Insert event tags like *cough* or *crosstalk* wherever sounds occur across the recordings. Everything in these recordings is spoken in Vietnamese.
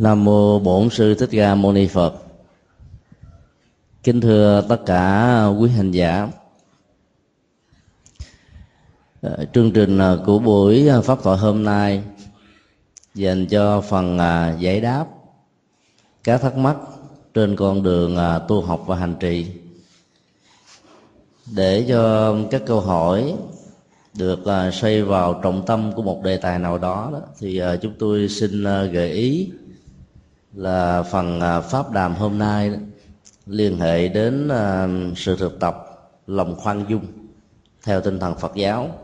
Nam mô Bổn sư Thích Ca Mâu Ni Phật. Kính thưa tất cả quý hành giả. Ờ, chương trình ờ, của buổi ờ, pháp thoại hôm nay dành cho phần giải đáp các thắc mắc trên con đường tu học và hành trì để cho các câu hỏi được xoay vào trọng tâm của một đề tài nào đó, đó thì chúng tôi xin gợi ý là phần à, pháp đàm hôm nay liên hệ đến à, sự thực tập lòng khoan dung theo tinh thần Phật giáo.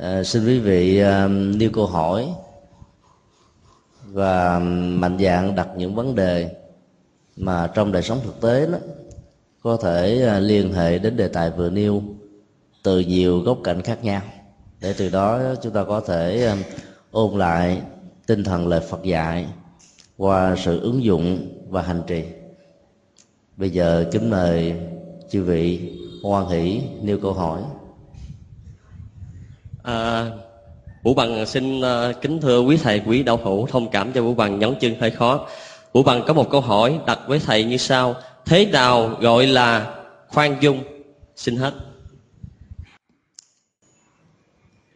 À, xin quý vị à, nêu câu hỏi và mạnh dạng đặt những vấn đề mà trong đời sống thực tế đó có thể liên hệ đến đề tài vừa nêu từ nhiều góc cạnh khác nhau để từ đó chúng ta có thể ôn lại tinh thần lời Phật dạy qua sự ứng dụng và hành trì. Bây giờ kính mời chư vị hoan hỷ nêu câu hỏi. À, Vũ Bằng xin uh, kính thưa quý thầy quý đạo hữu thông cảm cho Vũ Bằng nhấn chân hơi khó. Vũ Bằng có một câu hỏi đặt với thầy như sau: Thế nào gọi là khoan dung? Xin hết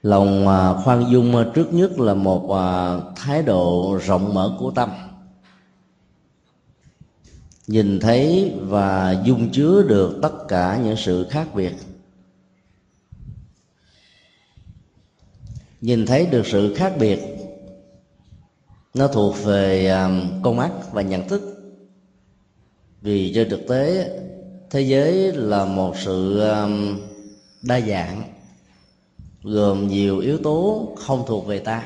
lòng à, khoan dung trước nhất là một à, thái độ rộng mở của tâm. Nhìn thấy và dung chứa được tất cả những sự khác biệt. Nhìn thấy được sự khác biệt, nó thuộc về à, con mắt và nhận thức. Vì trên thực tế, thế giới là một sự đa dạng gồm nhiều yếu tố không thuộc về ta.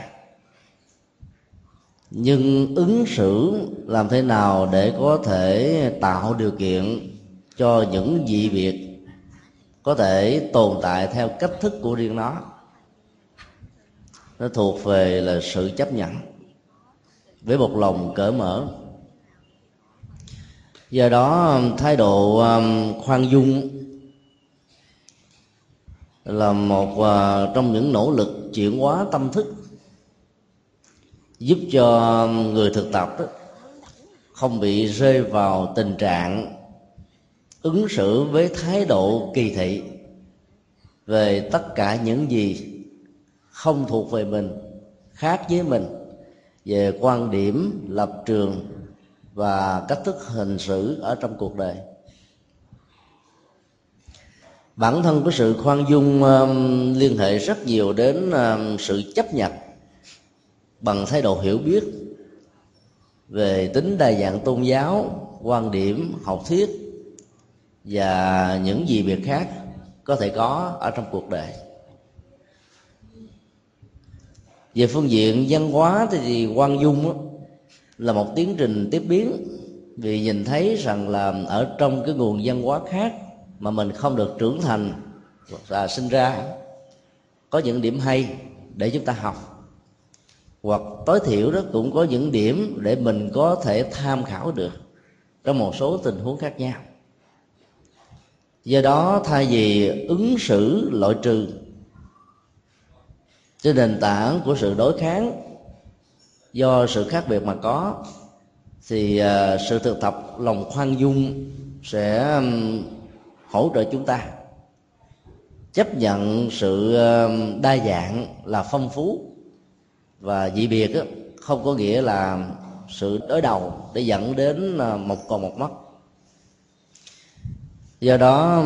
Nhưng ứng xử làm thế nào để có thể tạo điều kiện cho những dị biệt có thể tồn tại theo cách thức của riêng nó? Nó thuộc về là sự chấp nhận, với một lòng cởi mở. Do đó, thái độ um, khoan dung là một uh, trong những nỗ lực chuyển hóa tâm thức giúp cho người thực tập đó, không bị rơi vào tình trạng ứng xử với thái độ kỳ thị về tất cả những gì không thuộc về mình khác với mình về quan điểm lập trường và cách thức hành xử ở trong cuộc đời bản thân của sự khoan dung um, liên hệ rất nhiều đến um, sự chấp nhận bằng thái độ hiểu biết về tính đa dạng tôn giáo quan điểm học thuyết và những gì việc khác có thể có ở trong cuộc đời. Về phương diện văn hóa thì quan dung là một tiến trình tiếp biến vì nhìn thấy rằng là ở trong cái nguồn văn hóa khác mà mình không được trưởng thành và sinh ra. Có những điểm hay để chúng ta học, hoặc tối thiểu đó cũng có những điểm để mình có thể tham khảo được trong một số tình huống khác nhau. Do đó thay vì ứng xử loại trừ trên nền tảng của sự đối kháng do sự khác biệt mà có, thì à, sự thực tập lòng khoan dung sẽ hỗ trợ chúng ta. Chấp nhận sự ờ, đa dạng là phong phú và dị biệt không có nghĩa là sự đối đầu để dẫn đến ờ, một còn một mất. Do đó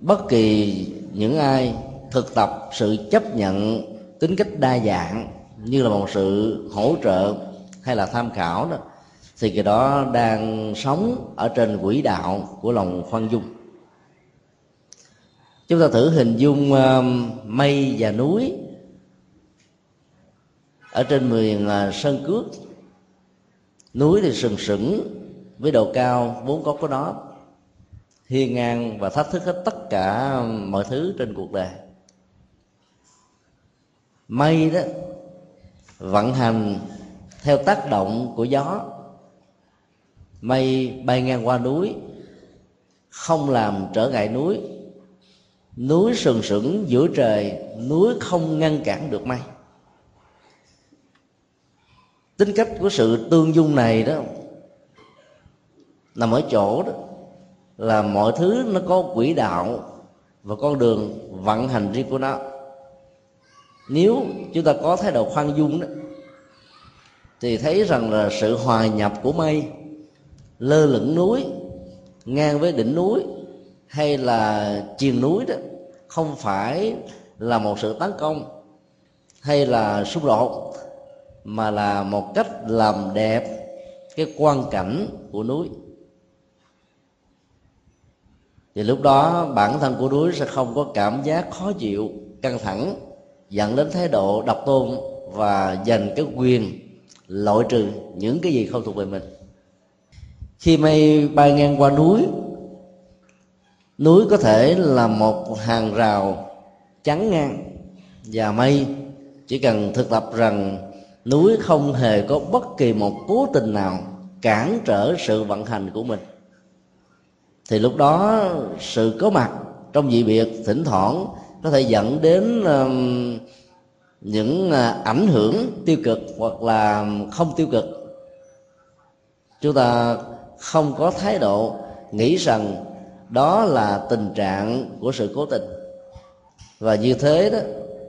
bất kỳ những ai thực tập sự chấp nhận tính cách đa dạng như là một sự hỗ trợ hay là tham khảo đó, thì cái đó đang sống ở trên quỹ đạo của lòng khoan dung chúng ta thử hình dung uh, mây và núi ở trên miền uh, sơn cước. Núi thì sừng sững với độ cao vốn có của nó hiên ngang và thách thức hết tất cả um, mọi thứ trên cuộc đời. Mây đó vận hành theo tác động của gió. Mây bay ngang qua núi không làm trở ngại núi núi sừng sững giữa trời, núi không ngăn cản được mây. Tính cách của sự tương dung này đó, nằm ở chỗ đó, là mọi thứ nó có quỹ đạo và con đường vận hành riêng của nó. Nếu chúng ta có thái độ khoan dung đó, thì thấy rằng là sự hòa nhập của mây, lơ lửng núi, ngang với đỉnh núi, hay là chiền núi đó không phải là một sự tấn công hay là xung đột, mà là một cách làm đẹp cái quan cảnh của núi. Thì lúc đó bản thân của núi sẽ không có cảm giác khó chịu, căng thẳng, dẫn đến thái độ độc tôn và dành cái quyền loại trừ những cái gì không thuộc về mình. Khi mây bay ngang qua núi núi có thể là một hàng rào chắn ngang và mây. Chỉ cần thực tập rằng núi không hề có bất kỳ một cố tình nào cản trở sự vận hành của mình. Thì lúc đó sự có mặt trong dị biệt thỉnh thoảng có thể dẫn đến um, những uh, ảnh hưởng tiêu cực hoặc là không tiêu cực. Chúng ta không có thái độ nghĩ rằng đó là tình trạng của sự cố tình. Và như thế đó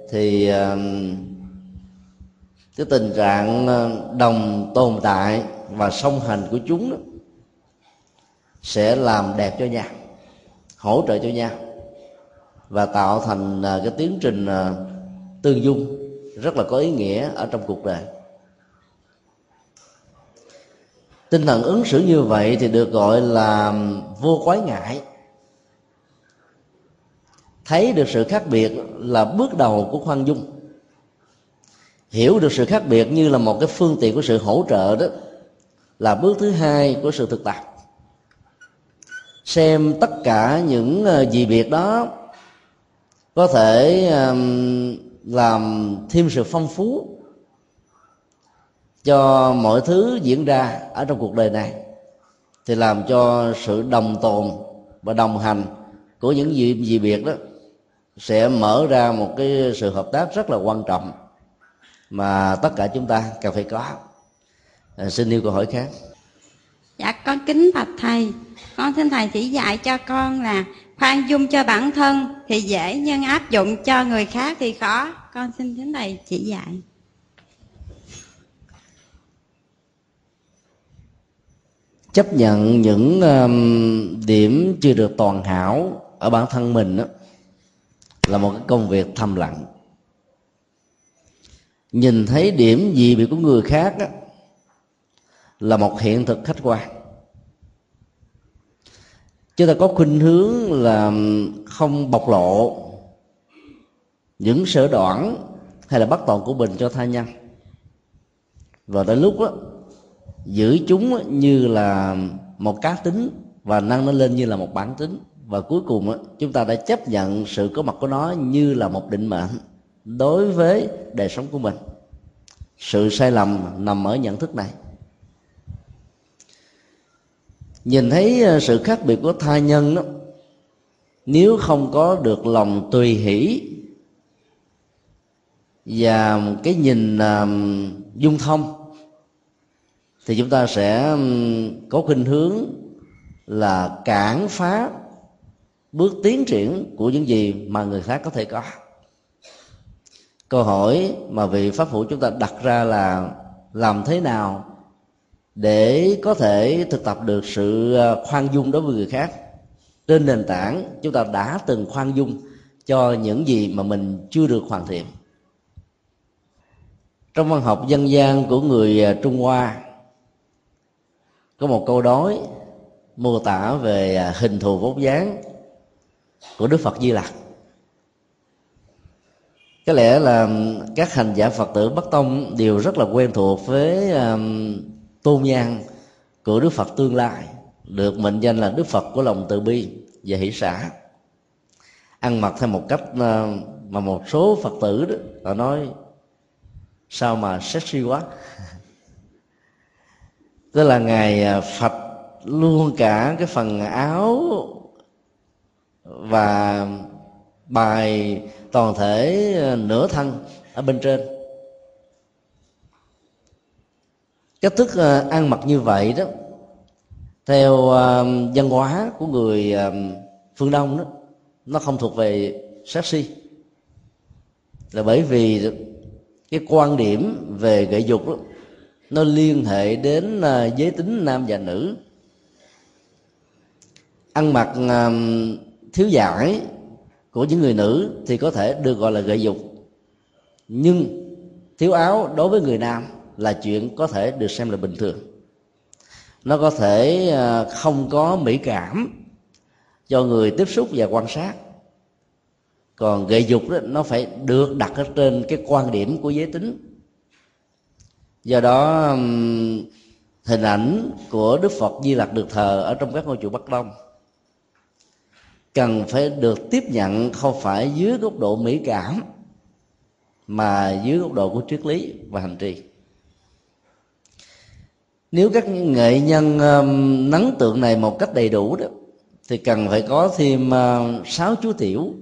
thì um, cái tình trạng um, đồng tồn tại và song hành của chúng đó, sẽ làm đẹp cho nhau hỗ trợ cho nhau và tạo thành uh, cái tiến trình uh, tương dung rất là có ý nghĩa ở trong cuộc đời. Tinh thần ứng xử như vậy thì được gọi là um, vô quái ngại thấy được sự khác biệt là bước đầu của khoan dung. Hiểu được sự khác biệt như là một cái phương tiện của sự hỗ trợ đó là bước thứ hai của sự thực tập. Xem tất cả những ờ, gì việc đó có thể làm thêm sự phong phú cho mọi thứ diễn ra ở trong cuộc đời này thì làm cho sự đồng tồn và đồng hành của những gì, gì việc đó sẽ mở ra một cái sự hợp tác rất là quan trọng mà tất cả chúng ta cần phải có. À, xin yêu câu hỏi khác. Dạ con kính bạch thầy. Con xin thầy chỉ dạy cho con là khoan dung cho bản thân thì dễ nhưng áp dụng cho người khác thì khó. Con xin thỉnh thầy chỉ dạy. Chấp nhận những um, điểm chưa được toàn hảo ở bản thân mình đó, là một cái công việc thầm lặng. Nhìn thấy điểm gì bị của người khác đó, là một hiện thực khách quan. Chúng ta có khuynh hướng là không bộc lộ những sở đoạn hay là bất toàn của mình cho tha nhân. Và đến lúc đó, giữ chúng như là một cá tính và nâng nó lên như là một bản tính và cuối cùng chúng ta đã chấp nhận sự có mặt của nó như là một định mệnh đối với đời sống của mình. Sự sai lầm nằm ở nhận thức này. Nhìn thấy ờ, sự khác biệt của tha nhân đó nếu không có được lòng tùy hỷ và cái nhìn uh, dung thông thì chúng ta sẽ có khuynh hướng là cản phá bước tiến triển của những gì mà người khác có thể có. Câu hỏi mà vị pháp hữu chúng ta đặt ra là làm thế nào để có thể thực tập được sự ờ, khoan dung đối với người khác? Trên nền tảng, chúng ta đã từng khoan dung cho những gì mà mình chưa được hoàn thiện. Trong văn học dân gian của người ờ, trung hoa, có một câu đối mô tả về ờ, hình thù vóc dáng của đức phật di lặc. Có lẽ là các hành giả phật tử bắc tông đều rất là quen thuộc với um, tôn nhang của đức phật tương lai, được mệnh danh là đức phật của lòng từ bi và hỷ xã. Ăn mặc theo một cách uh, mà một số phật tử đó, họ nói, sao mà sexy quá? *laughs* Tức là ngài uh, phật luôn cả cái phần áo và bài toàn thể ờ, nửa thân ở bên trên. Cách thức ờ, ăn mặc như vậy đó theo ờ, văn hóa của người phương đông đó nó không thuộc về sexy là bởi vì cái quan điểm về gợi dục đó, nó liên hệ đến giới tính nam và nữ. Ăn mặc thiếu giải của những người nữ thì có thể được gọi là gợi dục. Nhưng thiếu áo đối với người nam là chuyện có thể được xem là bình thường. Nó có thể ờ, không có mỹ cảm cho người tiếp xúc và quan sát. Còn gợi dục đó, nó phải được đặt ở trên cái quan điểm của giới tính. Do đó hình ảnh của đức phật di lặc được thờ ở trong các ngôi chùa bắc đông cần phải được tiếp nhận không phải dưới góc độ mỹ cảm mà dưới góc độ của triết lý và hành trì. Nếu các nghệ nhân um, nắng tượng này một cách đầy đủ đó thì cần phải có thêm uh, sáu chú tiểu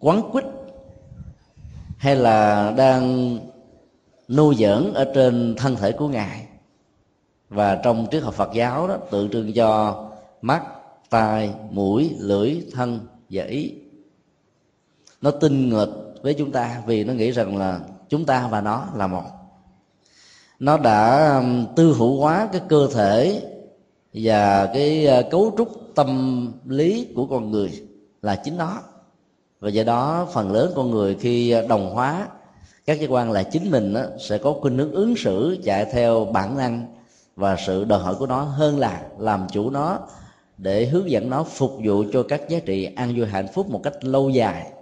quán quýt hay là đang nuôi dưỡng ở trên thân thể của ngài. Và trong triết học Phật giáo đó tượng trưng cho mắt, tai, mũi, lưỡi, thân và ý. Nó tinh nghịch với chúng ta vì nó nghĩ rằng là chúng ta và nó là một nó đã tư hữu hóa cái cơ thể và cái ờ, cấu trúc tâm lý của con người là chính nó và do đó phần lớn con người khi đồng hóa các cơ quan là chính mình đó, sẽ có khuynh hướng ứng xử chạy theo bản năng và sự đòi hỏi của nó hơn là làm chủ nó để hướng dẫn nó phục vụ cho các giá trị an vui hạnh phúc một cách lâu dài,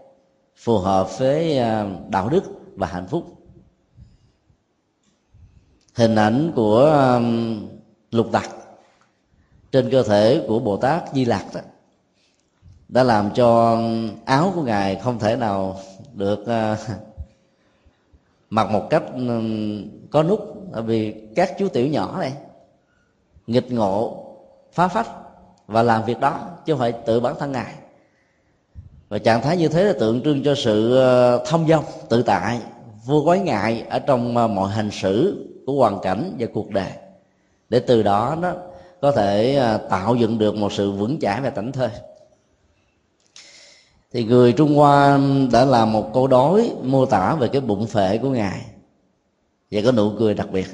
phù hợp với ờ, đạo đức và hạnh phúc. Hình ảnh của lục tặc trên cơ thể của bồ tát di lạc đó đã làm cho áo của ngài không thể nào được ờ, mặc một cách có nút. Bởi vì các chú tiểu nhỏ này nghịch ngộ phá phách và làm việc đó, chứ không phải tự bản thân ngài. Và trạng thái như thế là tượng trưng cho sự ờ, thông dong, tự tại, vô quái ngại ở trong ờ, mọi hành xử của hoàn cảnh và cuộc đời. Để từ đó nó có thể ờ, tạo dựng được một sự vững chãi và tỉnh thơi thì người trung hoa đã làm một câu đối mô tả về cái bụng phệ của ngài và có nụ cười đặc biệt.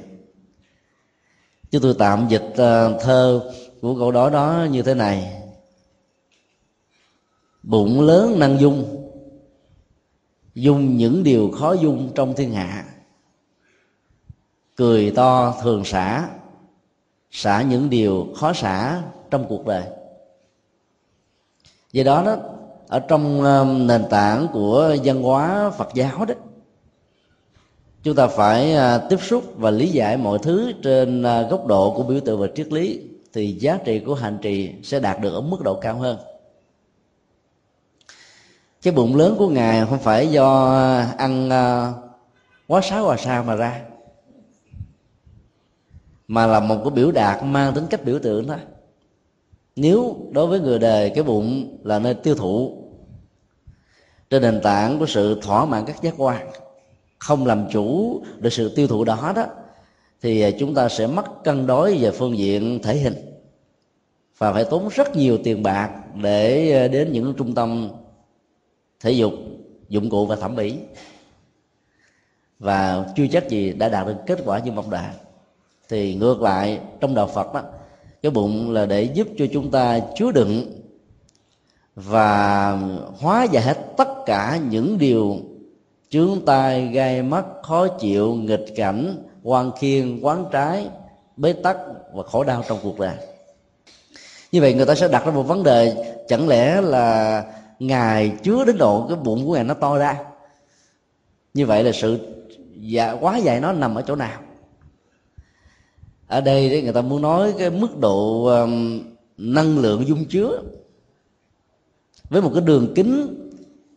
Chứ tôi tạm dịch thơ của câu đó đó như thế này. Bụng lớn năng dung. Dung những điều khó dung trong thiên hạ. Cười to thường xả. Xả những điều khó xả trong cuộc đời. Do đó đó, ở trong um, nền tảng của văn hóa phật giáo đó, chúng ta phải à, tiếp xúc và lý giải mọi thứ trên à, góc độ của biểu tượng và triết lý thì giá trị của hành trì sẽ đạt được ở mức độ cao hơn cái bụng lớn của ngài không phải do ăn à, quá sáo hòa sao mà ra, mà là một cái biểu đạt mang tính cách biểu tượng đó. nếu đối với người đời, cái bụng là nơi tiêu thụ trên nền tảng của sự thỏa mãn các giác quan, không làm chủ được sự tiêu thụ đó đó thì à, chúng ta sẽ mất cân đối về phương diện thể hình và phải tốn rất nhiều tiền bạc để à, đến những trung tâm thể dục, dụng cụ và thẩm mỹ. Và chưa chắc gì đã đạt được kết quả như mong đợi. Thì ngược lại, trong đạo phật đó cái bụng là để giúp cho chúng ta chứa đựng và hóa giải hết tất cả những điều chướng tai, gai mắt, khó chịu, nghịch cảnh quan khiên quán trái bế tắc và khổ đau trong cuộc đời. Như vậy người ta sẽ đặt ra một vấn đề chẳng lẽ là ngài chứa đến độ cái bụng của ngài nó to ra? Như vậy là sự dạ, quá dạy nó nằm ở chỗ nào? Ở đây đấy người ta muốn nói cái mức độ um, năng lượng dung chứa. Với một cái đường kính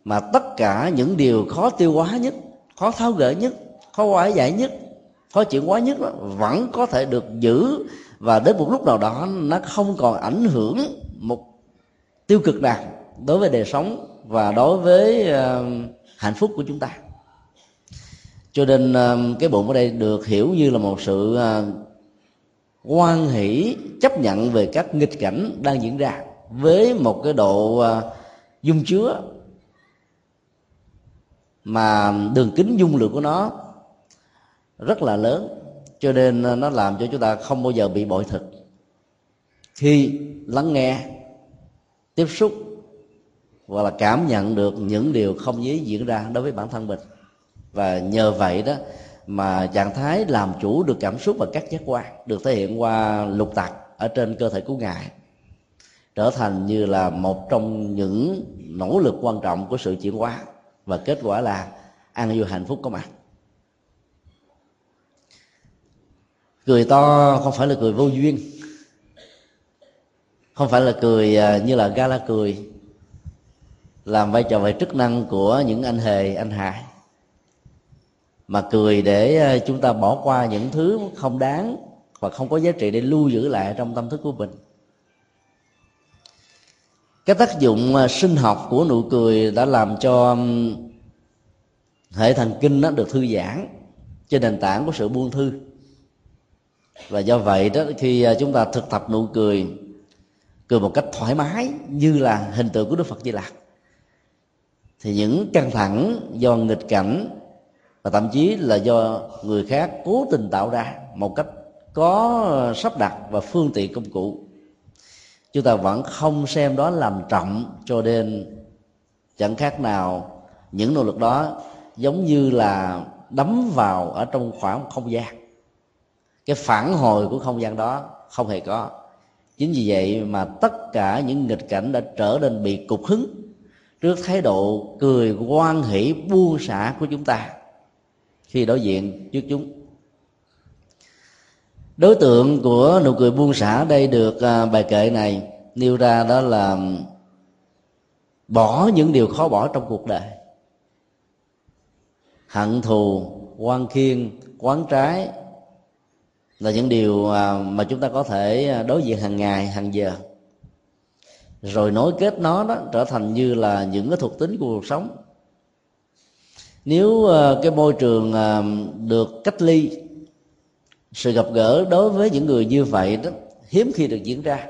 mà tất cả những điều khó tiêu hóa nhất khó tháo gỡ nhất khó hóa giải nhất khó chịu quá nhất đó, vẫn có thể được giữ. Và đến một lúc nào đó nó không còn ảnh hưởng một tiêu cực nào đối với đời sống và đối với uh, hạnh phúc của chúng ta. Cho nên cái bụng ở đây được hiểu như là một sự ờ, quan hỷ chấp nhận về các nghịch cảnh đang diễn ra với một cái độ ờ, dung chứa mà đường kính dung lượng của nó rất là lớn, cho nên nó làm cho chúng ta không bao giờ bị bội thực. Khi lắng nghe, tiếp xúc hoặc là cảm nhận được những điều không dễ diễn ra đối với bản thân mình. Và nhờ vậy đó mà trạng thái làm chủ được cảm xúc và các giác quan được thể hiện qua lục tặc ở trên cơ thể của ngài, trở thành như là một trong những nỗ lực quan trọng của sự chuyển hóa và kết quả là ăn vô hạnh phúc có mặt. Cười to không phải là cười vô duyên. Không phải là cười à, như là gala cười. Làm vai trò về chức năng của những anh hề, anh hải. Mà cười để à, chúng ta bỏ qua những thứ không đáng và không có giá trị để lưu giữ lại trong tâm thức của mình. Cái tác dụng à, sinh học của nụ cười đã làm cho hệ thần kinh nó được thư giãn trên nền tảng của sự buông thư và do vậy đó, khi à, chúng ta thực tập nụ cười cười một cách thoải mái như là hình tượng của đức phật di lặc, thì những căng thẳng do nghịch cảnh và thậm chí là do người khác cố tình tạo ra một cách có à, sắp đặt và phương tiện công cụ, chúng ta vẫn không xem đó làm trọng cho nên chẳng khác nào những nỗ lực đó giống như là đấm vào ở trong khoảng không gian cái phản hồi của không gian đó không hề có. Chính vì vậy mà tất cả những nghịch cảnh đã trở nên bị cục hứng trước thái độ cười quan hỷ, buông xả của chúng ta khi đối diện trước chúng. Đối tượng của nụ cười buông xả đây được à, bài kệ này nêu ra đó là bỏ những điều khó bỏ trong cuộc đời. Hận thù quan khiên, quán trái là những điều à, mà chúng ta có thể à, đối diện hàng ngày, hàng giờ. Rồi nối kết nó đó trở thành như là những cái thuộc tính của cuộc sống. Nếu à, cái môi trường được cách ly, sự gặp gỡ đối với những người như vậy đó, hiếm khi được diễn ra,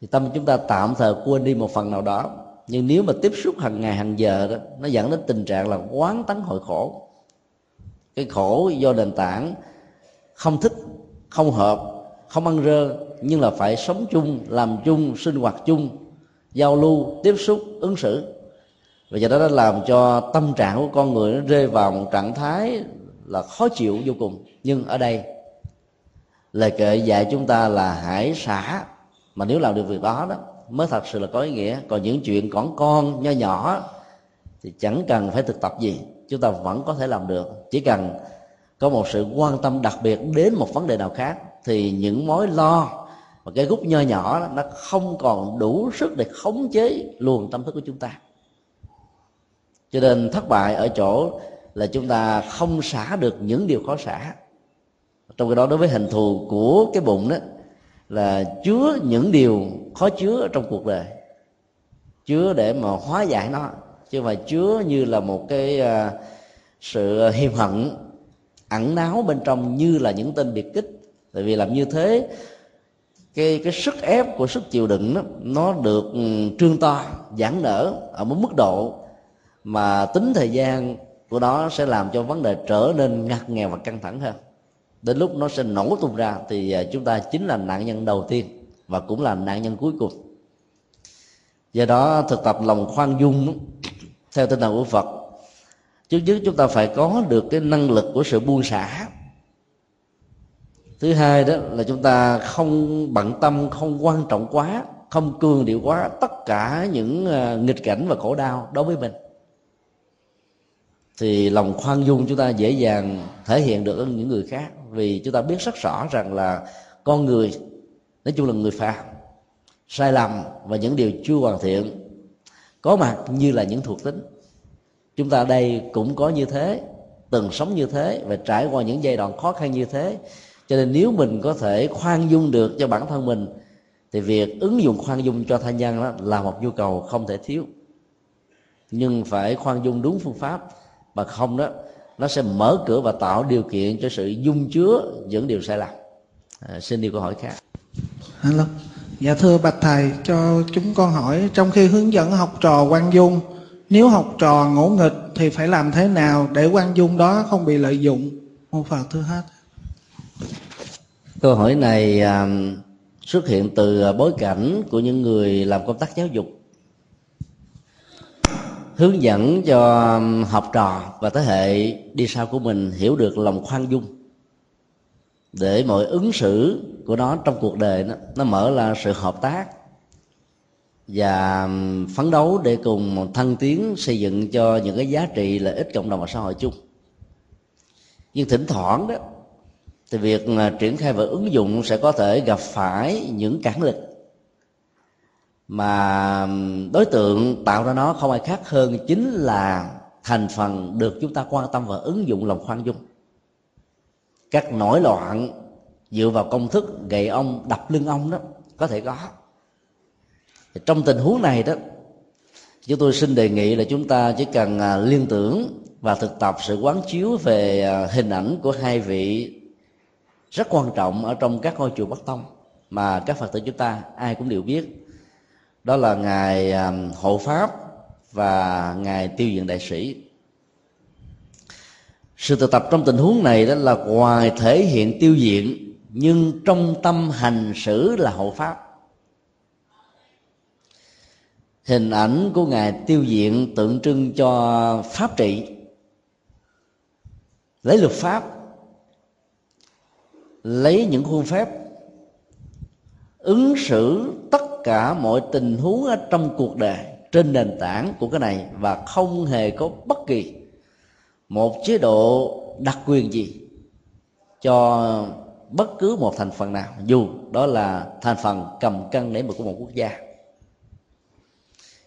thì tâm chúng ta tạm thời quên đi một phần nào đó. Nhưng nếu mà tiếp xúc hàng ngày, hàng giờ đó, nó dẫn đến tình trạng là quán tấn hội khổ. Cái khổ do nền tảng không thích, không hợp, không ăn rơ, nhưng là phải sống chung, làm chung, sinh hoạt chung, giao lưu, tiếp xúc, ứng xử. Và do đó đã làm cho tâm trạng của con người nó rơi vào một trạng thái là khó chịu vô cùng. Nhưng ở đây, lời kệ dạy chúng ta là hãy xả. Mà nếu làm được việc đó đó, mới thật sự là có ý nghĩa. Còn những chuyện còn con, nho nhỏ, thì chẳng cần phải thực tập gì. Chúng ta vẫn có thể làm được. Chỉ cần có một sự quan tâm đặc biệt đến một vấn đề nào khác thì những mối lo và cái gút nho nhỏ đó, nó không còn đủ sức để khống chế luồng tâm thức của chúng ta. Cho nên thất bại ở chỗ là chúng ta không xả được những điều khó xả. Trong cái đó đối với hình thù của cái bụng đó là chứa những điều khó chứa trong cuộc đời. Chứa để mà hóa giải nó chứ mà chứa như là một cái à, sự hiềm hận ẩn náu bên trong như là những tên biệt kích. Tại vì làm như thế cái cái sức ép của sức chịu đựng đó, nó được ừ, trương to giãn nở ở một mức độ mà tính thời gian của nó sẽ làm cho vấn đề trở nên ngặt nghèo và căng thẳng hơn. Đến lúc nó sẽ nổ tung ra thì à, chúng ta chính là nạn nhân đầu tiên và cũng là nạn nhân cuối cùng. Do đó thực tập lòng khoan dung theo tinh thần của phật trước nhất chúng ta phải có được cái năng lực của sự buông xả. Thứ hai đó là chúng ta không bận tâm, không quan trọng quá, không cường điệu quá tất cả những ờ, nghịch cảnh và khổ đau đối với mình. Thì lòng khoan dung chúng ta dễ dàng thể hiện được ở những người khác vì chúng ta biết rất rõ rằng là con người, nói chung là người phạm sai lầm và những điều chưa hoàn thiện có mặt như là những thuộc tính chúng ta đây cũng có như thế từng sống như thế và trải qua những giai đoạn khó khăn như thế. Cho nên nếu mình có thể khoan dung được cho bản thân mình thì việc ứng dụng khoan dung cho tha nhân đó là một nhu cầu không thể thiếu. Nhưng phải khoan dung đúng phương pháp mà không đó nó sẽ mở cửa và tạo điều kiện cho sự dung chứa những điều sai lầm. À, xin đi câu hỏi khác. Hello. Dạ thưa bạch thầy cho chúng con hỏi trong khi hướng dẫn học trò quan dung nếu học trò ngỗ nghịch thì phải làm thế nào để quan dung đó không bị lợi dụng? Mô Phật thưa hết. câu hỏi này à, xuất hiện từ bối cảnh của những người làm công tác giáo dục hướng dẫn cho học trò và thế hệ đi sau của mình hiểu được lòng khoan dung để mọi ứng xử của nó trong cuộc đời nó, nó mở ra sự hợp tác và phấn đấu để cùng thăng tiến xây dựng cho những cái giá trị lợi ích cộng đồng và xã hội chung. Nhưng thỉnh thoảng đó, thì việc triển khai và ứng dụng sẽ có thể gặp phải những cản lực mà đối tượng tạo ra nó không ai khác hơn chính là thành phần được chúng ta quan tâm và ứng dụng lòng khoan dung. Các nổi loạn dựa vào công thức gậy ông, đập lưng ông đó, có thể có trong tình huống này đó, chúng tôi xin đề nghị là chúng ta chỉ cần à, liên tưởng và thực tập sự quán chiếu về à, hình ảnh của hai vị rất quan trọng ở trong các ngôi chùa Bắc Tông mà các Phật tử chúng ta ai cũng đều biết. Đó là ngài à, hộ pháp và ngài tiêu diện đại sĩ. Sự thực tập trong tình huống này đó là ngoài thể hiện tiêu diện, nhưng trong tâm hành xử là hộ pháp hình ảnh của ngài tiêu diện tượng trưng cho pháp trị. Lấy luật pháp. Lấy những khuôn phép. Ứng xử tất cả mọi tình huống ở trong cuộc đời, trên nền tảng của cái này, và không hề có bất kỳ một chế độ đặc quyền gì cho bất cứ một thành phần nào, dù đó là thành phần cầm cân nảy mực của một quốc gia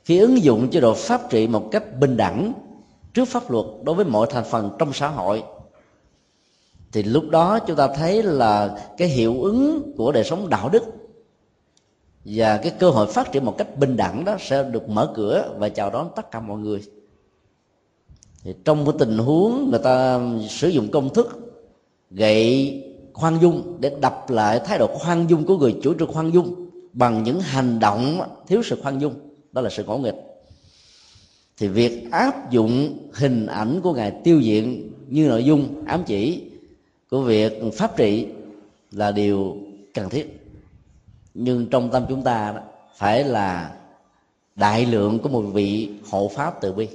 khi ứng dụng chế độ pháp trị một cách bình đẳng trước pháp luật đối với mọi thành phần trong xã hội, thì lúc đó chúng ta thấy là cái hiệu ứng của đời sống đạo đức và cái cơ hội phát triển một cách bình đẳng đó sẽ được mở cửa và chào đón tất cả mọi người. Thì trong cái tình huống người ta sử dụng công thức gậy khoan dung để đập lại thái độ khoan dung của người chủ trương khoan dung bằng những hành động thiếu sự khoan dung đó là sự ngỗ nghịch. Thì việc áp dụng hình ảnh của ngài tiêu diện như nội dung ám chỉ của việc pháp trị là điều cần thiết. Nhưng trong tâm chúng ta đó, phải là đại lượng của một vị hộ pháp từ bi.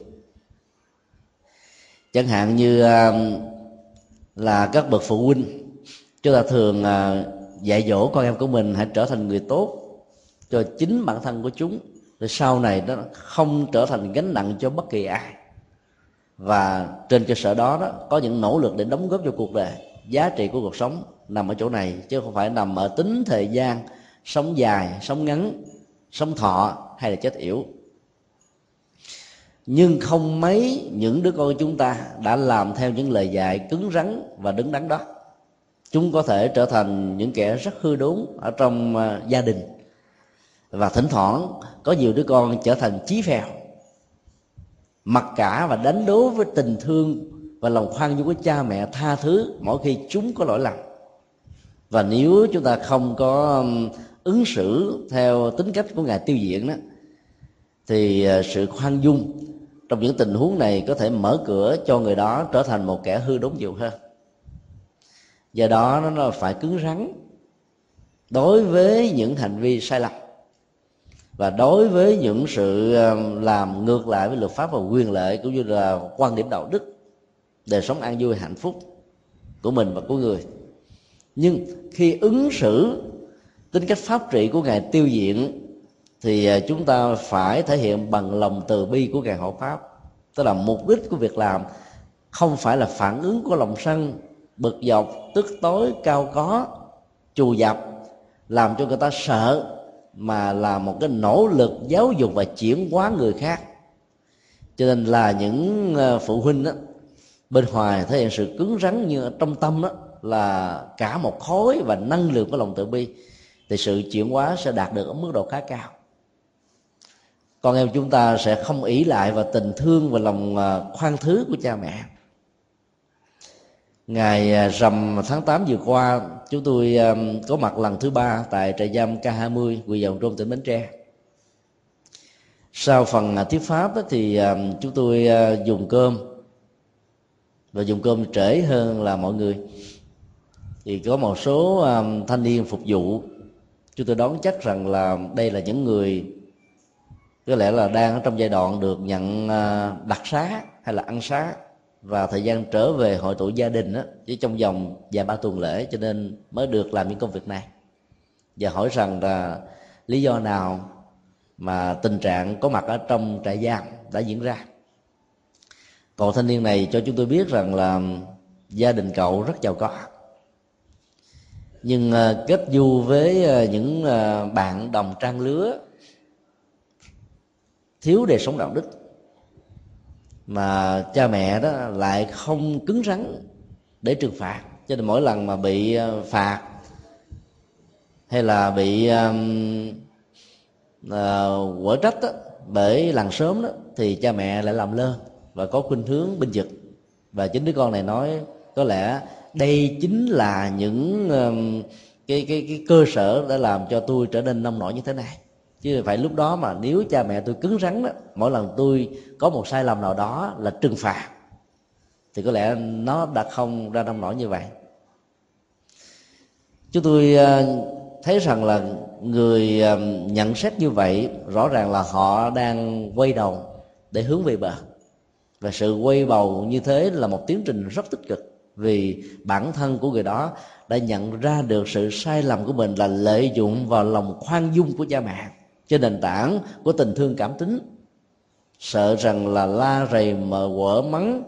Chẳng hạn như um, là các bậc phụ huynh chúng ta thường à, dạy dỗ con em của mình hãy trở thành người tốt cho chính bản thân của chúng rồi sau này nó không trở thành gánh nặng cho bất kỳ ai. Và trên cơ sở đó đó, có những nỗ lực để đóng góp cho cuộc đời. Giá trị của cuộc sống nằm ở chỗ này, chứ không phải nằm ở tính thời gian, sống dài, sống ngắn, sống thọ hay là chết yểu. Nhưng không mấy những đứa con của chúng ta đã làm theo những lời dạy cứng rắn và đứng đắn đó. Chúng có thể trở thành những kẻ rất hư đốn ở trong à, gia đình và thỉnh thoảng, có nhiều đứa con trở thành chí phèo. Mặc cả và đánh đố với tình thương và lòng khoan dung của cha mẹ tha thứ mỗi khi chúng có lỗi lầm. Và nếu chúng ta không có ứng xử theo tính cách của ngài tiêu diện đó, thì ờ, sự khoan dung trong những tình huống này có thể mở cửa cho người đó trở thành một kẻ hư đốn nhiều hơn. Do đó nó phải cứng rắn đối với những hành vi sai lầm và đối với những sự um, làm ngược lại với luật pháp và quyền lợi cũng như là quan điểm đạo đức, đời sống an vui, hạnh phúc của mình và của người. Nhưng khi ứng xử tính cách pháp trị của ngài tiêu diện thì à, chúng ta phải thể hiện bằng lòng từ bi của ngài hộ pháp. Tức là mục đích của việc làm không phải là phản ứng của lòng sân, bực dọc, tức tối, cao có, chù dập, làm cho người ta sợ mà là một cái nỗ lực giáo dục và chuyển hóa người khác. Cho nên là những ờ, phụ huynh đó, bên ngoài thể hiện sự cứng rắn như ở trong tâm đó là cả một khối và năng lượng của lòng tự bi thì sự chuyển hóa sẽ đạt được ở mức độ khá cao. Con em chúng ta sẽ không ý lại vào tình thương và lòng ờ, khoan thứ của cha mẹ ngày à, rằm tháng 8 vừa qua, chúng tôi à, có mặt lần thứ ba tại trại giam K20 huyện Dòng Trôm tỉnh Bến Tre. Sau phần à, thuyết pháp thì chúng tôi dùng cơm. Và dùng cơm trễ hơn là mọi người. Thì có một số thanh niên phục vụ. Chúng tôi đoán chắc rằng là đây là những người, có lẽ là đang ở trong giai đoạn được nhận đặc xá hay là ăn xá và thời gian trở về hội tụ gia đình á, chỉ trong vòng vài ba tuần lễ cho nên mới được làm những công việc này. Và hỏi rằng là lý do nào mà tình trạng có mặt ở trong trại giam đã diễn ra? Cậu thanh niên này cho chúng tôi biết rằng là gia đình cậu rất giàu có. Nhưng ờ, kết du với ờ, những ờ, bạn đồng trang lứa, thiếu đời sống đạo đức mà cha mẹ đó lại không cứng rắn để trừng phạt. Cho nên mỗi lần mà bị ờ, phạt hay là bị um, uh, quở trách đó, bởi làng sớm đó thì cha mẹ lại làm lơ và có khuynh hướng binh vực. Và chính đứa con này nói có lẽ đây chính là những um, cái cái cái cơ sở đã làm cho tôi trở nên nông nổi như thế này chứ phải lúc đó mà nếu cha mẹ tôi cứng rắn đó mỗi lần tôi có một sai lầm nào đó là trừng phạt. Thì có lẽ nó đã không ra nông nổi như vậy. Chúng tôi ờ, thấy rằng là người ờ, nhận xét như vậy, rõ ràng là họ đang quay đầu để hướng về bờ. Và sự quay bầu như thế là một tiến trình rất tích cực, vì bản thân của người đó đã nhận ra được sự sai lầm của mình là lợi dụng vào lòng khoan dung của cha mẹ trên nền tảng của tình thương cảm tính. Sợ rằng là la rầy mờ quở mắng,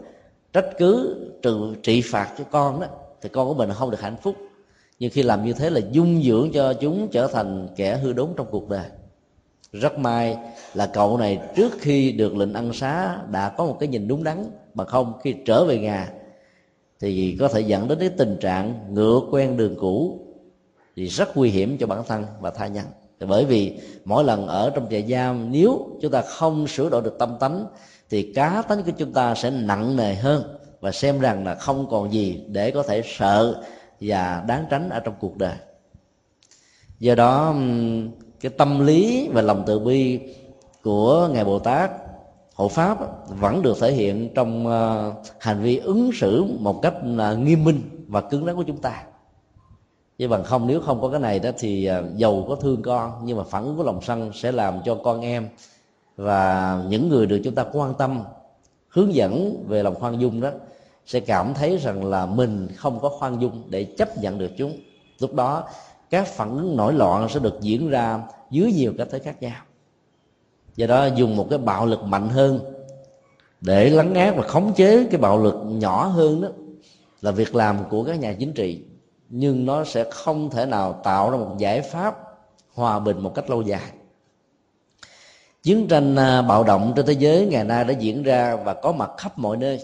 trách cứ, trừ trị phạt cho con đó, thì con của mình không được hạnh phúc. Nhưng khi làm như thế là dung dưỡng cho chúng trở thành kẻ hư đốn trong cuộc đời. Rất may là cậu này trước khi được lệnh ăn xá đã có một cái nhìn đúng đắn, mà không khi trở về nhà thì có thể dẫn đến cái tình trạng ngựa quen đường cũ thì rất nguy hiểm cho bản thân và tha nhân bởi vì mỗi lần ở trong trại giam, nếu chúng ta không sửa đổi được tâm tánh, thì cá tánh của chúng ta sẽ nặng nề hơn và xem rằng là không còn gì để có thể sợ và đáng tránh ở trong cuộc đời. Do đó cái tâm lý và lòng từ bi của ngài bồ tát, hộ pháp, vẫn được thể hiện trong ờ, hành vi ứng xử một cách nghiêm minh và cứng rắn của chúng ta chứ bằng không, nếu không có cái này đó thì à, giàu có thương con, nhưng mà phẫn của lòng sân sẽ làm cho con em và những người được chúng ta quan tâm, hướng dẫn về lòng khoan dung đó sẽ cảm thấy rằng là mình không có khoan dung để chấp nhận được chúng. Lúc đó, các phản ứng nổi loạn sẽ được diễn ra dưới nhiều cách thế khác nhau. Do đó, dùng một cái bạo lực mạnh hơn để lắng át và khống chế cái bạo lực nhỏ hơn đó là việc làm của các nhà chính trị nhưng nó sẽ không thể nào tạo ra một giải pháp hòa bình một cách lâu dài. Chiến tranh à, bạo động trên thế giới ngày nay đã diễn ra và có mặt khắp mọi nơi.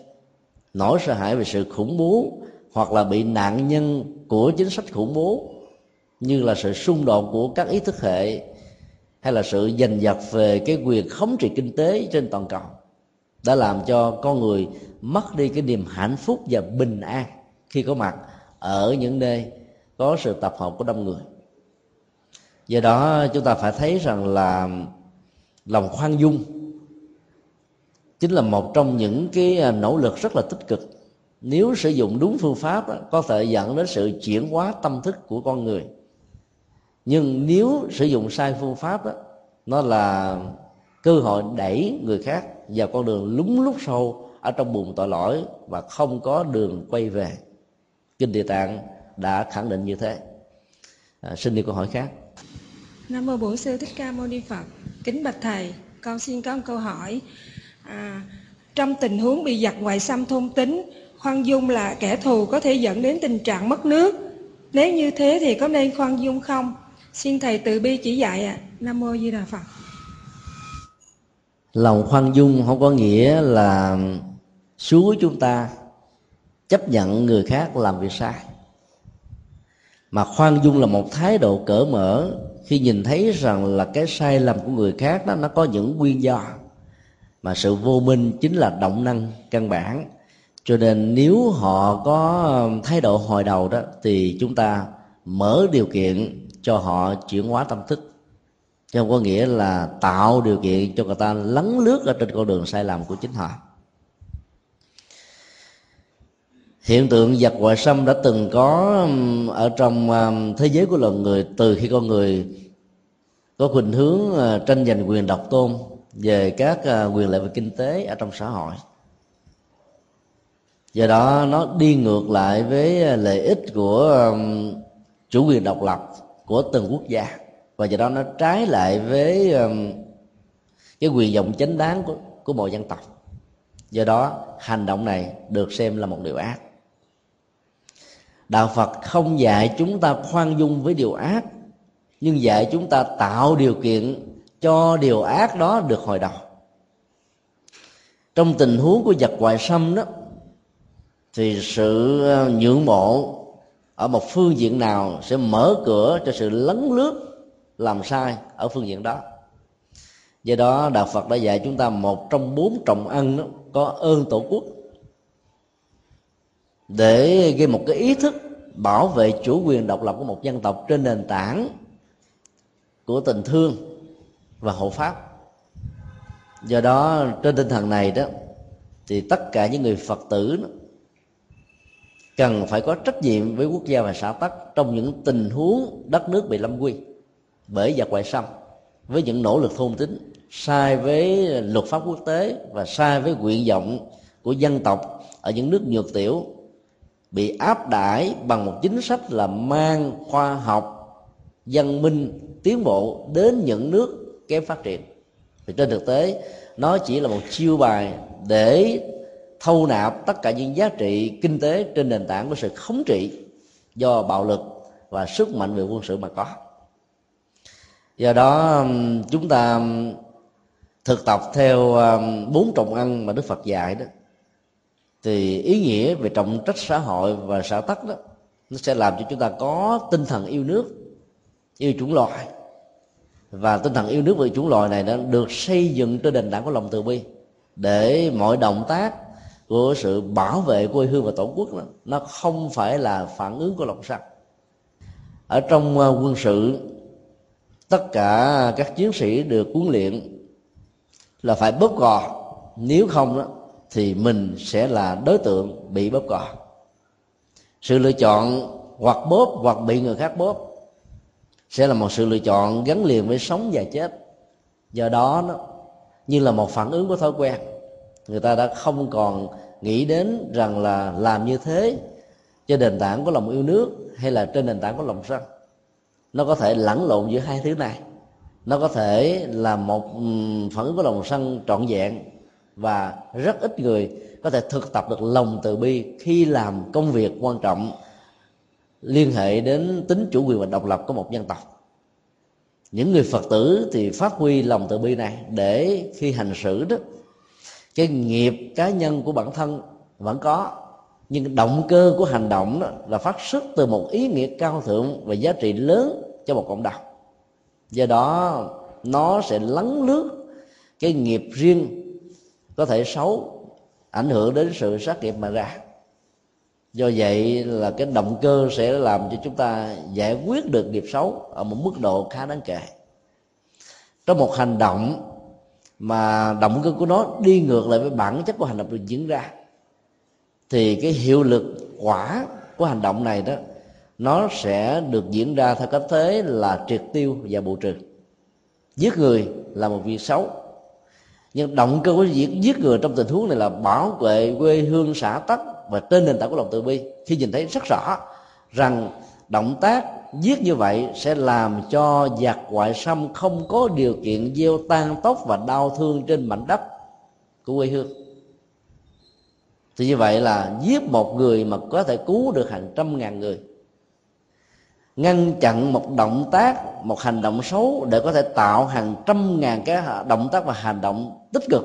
Nỗi sợ hãi về sự khủng bố hoặc là bị nạn nhân của chính sách khủng bố, như là sự xung đột của các ý thức hệ hay là sự giành giật về cái quyền khống trị kinh tế trên toàn cầu, đã làm cho con người mất đi cái niềm hạnh phúc và bình an khi có mặt ở những nơi có sự tập hợp của đông người. Do đó chúng ta phải thấy rằng là lòng khoan dung chính là một trong những cái à, nỗ lực rất là tích cực. Nếu sử dụng đúng phương pháp có thể dẫn đến sự chuyển hóa tâm thức của con người. Nhưng nếu sử dụng sai phương pháp đó, nó là cơ hội đẩy người khác vào con đường lúng lút sâu ở trong bùn tội lỗi và không có đường quay về kinh địa tạng đã khẳng định như thế. À, xin đi câu hỏi khác. Nam mô bổn sư thích ca mâu ni phật. Kính bạch thầy con xin có một câu hỏi. À, trong tình huống bị giặc ngoại xâm thôn tính khoan dung là kẻ thù có thể dẫn đến tình trạng mất nước. Nếu như thế thì có nên khoan dung không? Xin thầy từ bi chỉ dạy ạ. À. nam mô di đà phật. Lòng khoan dung không có nghĩa là suối chúng ta chấp nhận người khác làm việc sai. Mà khoan dung là một thái độ cởi mở khi nhìn thấy rằng là cái sai lầm của người khác đó, nó có những nguyên do. Mà sự vô minh chính là động năng, căn bản. Cho nên nếu họ có um, thái độ hồi đầu đó, thì chúng ta mở điều kiện cho họ chuyển hóa tâm thức. Chứ không có nghĩa là tạo điều kiện cho người ta lấn lướt ở trên con đường sai lầm của chính họ. Hiện tượng giặc ngoại xâm đã từng có ở trong thế giới của loài người từ khi con người có khuynh hướng ờ, tranh giành quyền độc tôn về các ờ, quyền lợi về kinh tế ở trong xã hội. Do đó nó đi ngược lại với ờ, lợi ích của chủ quyền độc lập của từng quốc gia. Và do đó nó trái lại với cái quyền vọng chính đáng của, của mọi dân tộc. Do đó hành động này được xem là một điều ác đạo phật không dạy chúng ta khoan dung với điều ác nhưng dạy chúng ta tạo điều kiện cho điều ác đó được hồi đầu. Trong tình huống của giặc ngoại xâm đó thì sự ờ, nhượng bộ ở một phương diện nào sẽ mở cửa cho sự lấn lướt làm sai ở phương diện đó. Do đó đạo phật đã dạy chúng ta một trong bốn trọng ân đó, có ơn tổ quốc để gây một cái ý thức bảo vệ chủ quyền độc lập của một dân tộc trên nền tảng của tình thương và hộ pháp. Do đó trên tinh thần này đó thì tất cả những người phật tử đó, cần phải có trách nhiệm với quốc gia và xã tắc trong những tình huống đất nước bị lâm quy, bởi giặc ngoại xâm với những nỗ lực thôn tính sai với luật pháp quốc tế và sai với nguyện vọng của dân tộc ở những nước nhược tiểu bị áp đãi bằng một chính sách là mang khoa học, văn minh, tiến bộ đến những nước kém phát triển. Thì trên thực tế, nó chỉ là một chiêu bài để thâu nạp tất cả những giá trị kinh tế trên nền tảng của sự khống trị do bạo lực và sức mạnh về quân sự mà có. Do đó chúng ta thực tập theo bốn trọng ăn mà đức phật dạy đó thì ý nghĩa về trọng trách xã hội và xã tắc đó nó sẽ làm cho chúng ta có tinh thần yêu nước yêu chủng loài. Và tinh thần yêu nước về chủng loài này nó được xây dựng trên nền tảng của lòng từ bi để mọi động tác của sự bảo vệ quê hương và tổ quốc đó, nó không phải là phản ứng của lòng sân ở trong à, quân sự tất cả các chiến sĩ được huấn luyện là phải bóp gò nếu không đó thì mình sẽ là đối tượng bị bóp cò. Sự lựa chọn hoặc bóp hoặc bị người khác bóp sẽ là một sự lựa chọn gắn liền với sống và chết. Do đó nó như là một phản ứng của thói quen. Người ta đã không còn nghĩ đến rằng là làm như thế trên nền tảng của lòng yêu nước hay là trên nền tảng của lòng sân. Nó có thể lẫn lộn giữa hai thứ này. Nó có thể là một phản ứng của lòng sân trọn vẹn và rất ít người có thể thực tập được lòng từ bi khi làm công việc quan trọng liên hệ đến tính chủ quyền và độc lập của một dân tộc. Những người phật tử thì phát huy lòng từ bi này để khi hành xử đó, cái nghiệp cá nhân của bản thân vẫn có, nhưng động cơ của hành động đó là phát xuất từ một ý nghĩa cao thượng và giá trị lớn cho một cộng đồng. Do đó, nó sẽ lấn lướt cái nghiệp riêng có thể xấu, ảnh hưởng đến sự sát nghiệp mà ra. Do vậy là cái động cơ sẽ làm cho chúng ta giải quyết được nghiệp xấu ở một mức độ khá đáng kể. Trong một hành động mà động cơ của nó đi ngược lại với bản chất của hành động được diễn ra, thì cái hiệu lực quả của hành động này đó, nó sẽ được diễn ra theo cách thế là triệt tiêu và bù trừ. Giết người là một việc xấu nhưng động cơ của việc giết người trong tình huống này là bảo vệ quê hương xã tắc và trên nền tảng của lòng từ bi. Khi nhìn thấy rất rõ rằng động tác giết như vậy sẽ làm cho giặc ngoại xâm không có điều kiện gieo tan tóc và đau thương trên mảnh đất của quê hương. Thì như vậy là giết một người mà có thể cứu được hàng trăm ngàn người ngăn chặn một động tác, một hành động xấu để có thể tạo hàng trăm ngàn cái động tác và hành động tích cực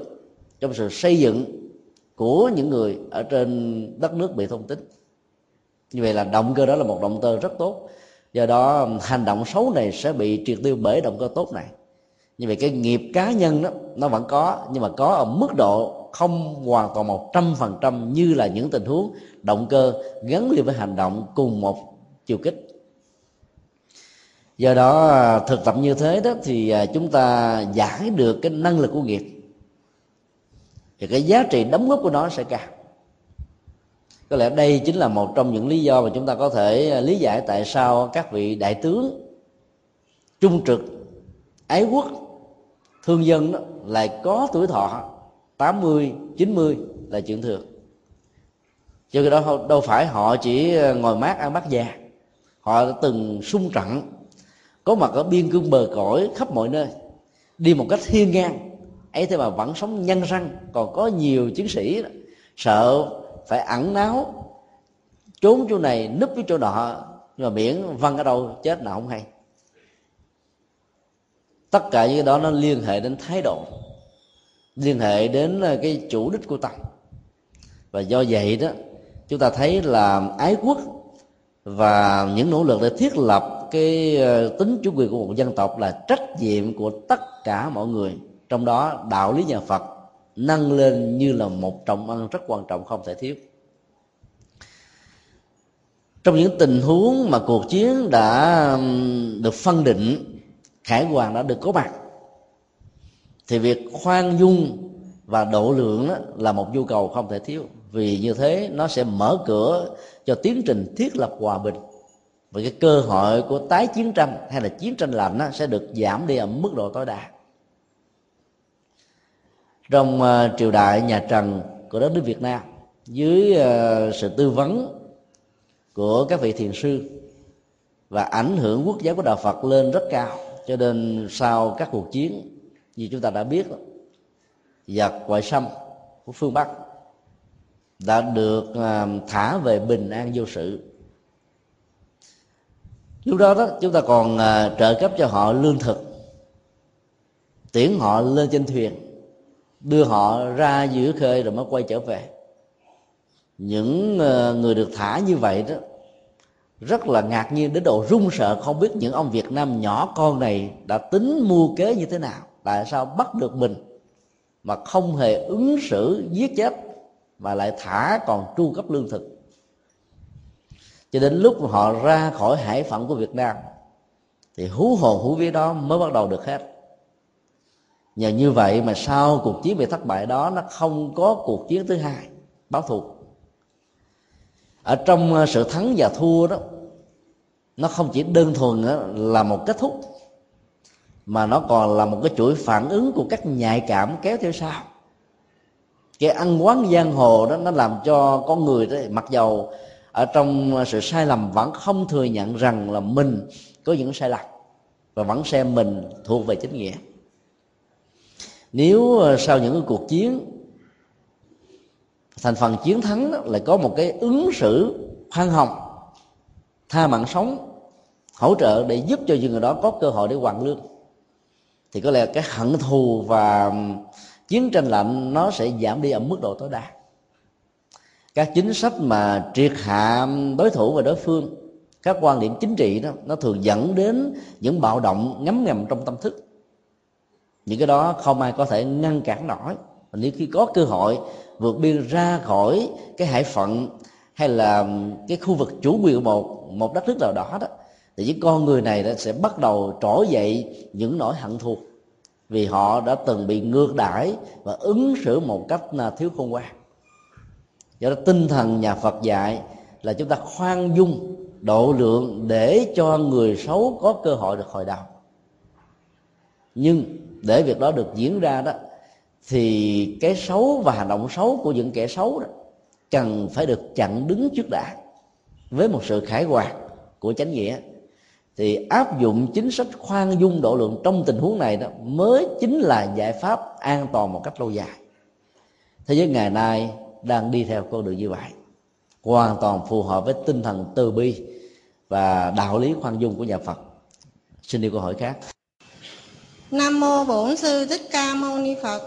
trong sự xây dựng của những người ở trên đất nước bị thông tính như vậy là động cơ đó là một động cơ rất tốt. Do đó, hành động xấu này sẽ bị triệt tiêu bởi động cơ tốt này. Như vậy cái nghiệp cá nhân đó, nó vẫn có, nhưng mà có ở mức độ không hoàn toàn một trăm phần trăm như là những tình huống động cơ gắn liền với hành động cùng một chiều kích do đó à, thực tập như thế đó thì à, chúng ta giải được cái năng lực của nghiệp. Thì cái giá trị đóng góp của nó sẽ cao. Có lẽ đây chính là một trong những lý do mà chúng ta có thể à, lý giải tại sao các vị đại tướng trung trực ái quốc thương dân đó lại có tuổi thọ 80, 90 là chuyện thường. Chứ cái đó đâu phải họ chỉ ngồi mát ăn bát già. Họ đã từng sung trận có mặt ở biên cương bờ cõi khắp mọi nơi. Đi một cách hiên ngang. Ấy thế mà vẫn sống nhân răng. Còn có nhiều chiến sĩ đó, sợ phải ẩn náu. Trốn chỗ này núp với chỗ nọ. Nhưng mà miễn văng ở đâu chết nào không hay. Tất cả những cái đó nó liên hệ đến thái độ. Liên hệ đến ờ, cái chủ đích của tâm và do vậy đó chúng ta thấy là ái quốc và những nỗ lực để thiết lập cái ờ, tính chủ quyền của một dân tộc là trách nhiệm của tất cả mọi người. Trong đó, đạo lý nhà phật nâng lên như là một trọng ân rất quan trọng không thể thiếu. Trong những tình huống mà cuộc chiến đã được phân định, khải hoàn đã được có mặt, thì việc khoan dung và độ lượng đó là một nhu cầu không thể thiếu. Vì như thế, nó sẽ mở cửa cho tiến trình thiết lập hòa bình và cái cơ hội của tái chiến tranh hay là chiến tranh lạnh sẽ được giảm đi ở mức độ tối đa. Trong uh, triều đại nhà Trần của đất nước Việt Nam dưới uh, sự tư vấn của các vị thiền sư và ảnh hưởng quốc giáo của đạo Phật lên rất cao cho nên sau các cuộc chiến như chúng ta đã biết giặc ngoại xâm của phương Bắc đã được uh, thả về bình an vô sự lúc đó đó chúng ta còn uh, trợ cấp cho họ lương thực tiễn họ lên trên thuyền đưa họ ra giữa khơi rồi mới quay trở về. Những uh, người được thả như vậy đó rất là ngạc nhiên đến độ run sợ không biết những ông Việt Nam nhỏ con này đã tính mua kế như thế nào tại sao bắt được mình mà không hề ứng xử giết chết mà lại thả còn tru cấp lương thực cho đến lúc họ ra khỏi hải phận của Việt Nam, thì hú hồn, hú vía đó mới bắt đầu được hết. Nhờ như vậy mà sau cuộc chiến bị thất bại đó, nó không có cuộc chiến thứ hai, báo thù. Ở trong ờ, sự thắng và thua đó, nó không chỉ đơn thuần ờ, là một kết thúc, mà nó còn là một cái chuỗi phản ứng của các nhạy cảm kéo theo sau. Cái ăn quán giang hồ đó, nó làm cho con người đó, mặc dầu ở trong ờ, sự sai lầm vẫn không thừa nhận rằng là mình có những sai lầm và vẫn xem mình thuộc về chính nghĩa. Nếu ờ, sau những cuộc chiến thành phần chiến thắng đó, lại có một cái ứng xử khoan hồng tha mạng sống hỗ trợ để giúp cho những người đó có cơ hội để hoàn lương thì có lẽ cái hận thù và chiến tranh lạnh nó sẽ giảm đi ở mức độ tối đa các chính sách mà triệt hạ đối thủ và đối phương, các quan điểm chính trị đó, nó thường dẫn đến những bạo động ngấm ngầm trong tâm thức. Những cái đó không ai có thể ngăn cản nổi. Và nếu khi có cơ hội vượt biên ra khỏi cái hải phận hay là cái khu vực chủ quyền của một một đất nước nào đó đó, thì những con người này đó sẽ bắt đầu trỗi dậy những nỗi hận thù vì họ đã từng bị ngược đãi và ứng xử một cách à, thiếu khôn ngoan do đó tinh thần nhà phật dạy là chúng ta khoan dung, độ lượng để cho người xấu có cơ hội được hồi đầu nhưng để việc đó được diễn ra đó, thì cái xấu và hành động xấu của những kẻ xấu đó cần phải được chặn đứng trước đã với một sự khải quạt của chánh nghĩa. Thì áp dụng chính sách khoan dung độ lượng trong tình huống này đó mới chính là giải pháp an toàn một cách lâu dài. Thế giới ngày nay đang đi theo con đường như vậy. Hoàn toàn phù hợp với tinh thần từ bi và đạo lý khoan dung của nhà Phật. Xin đi câu hỏi khác. Nam mô Bổn sư Thích Ca Mâu Ni Phật.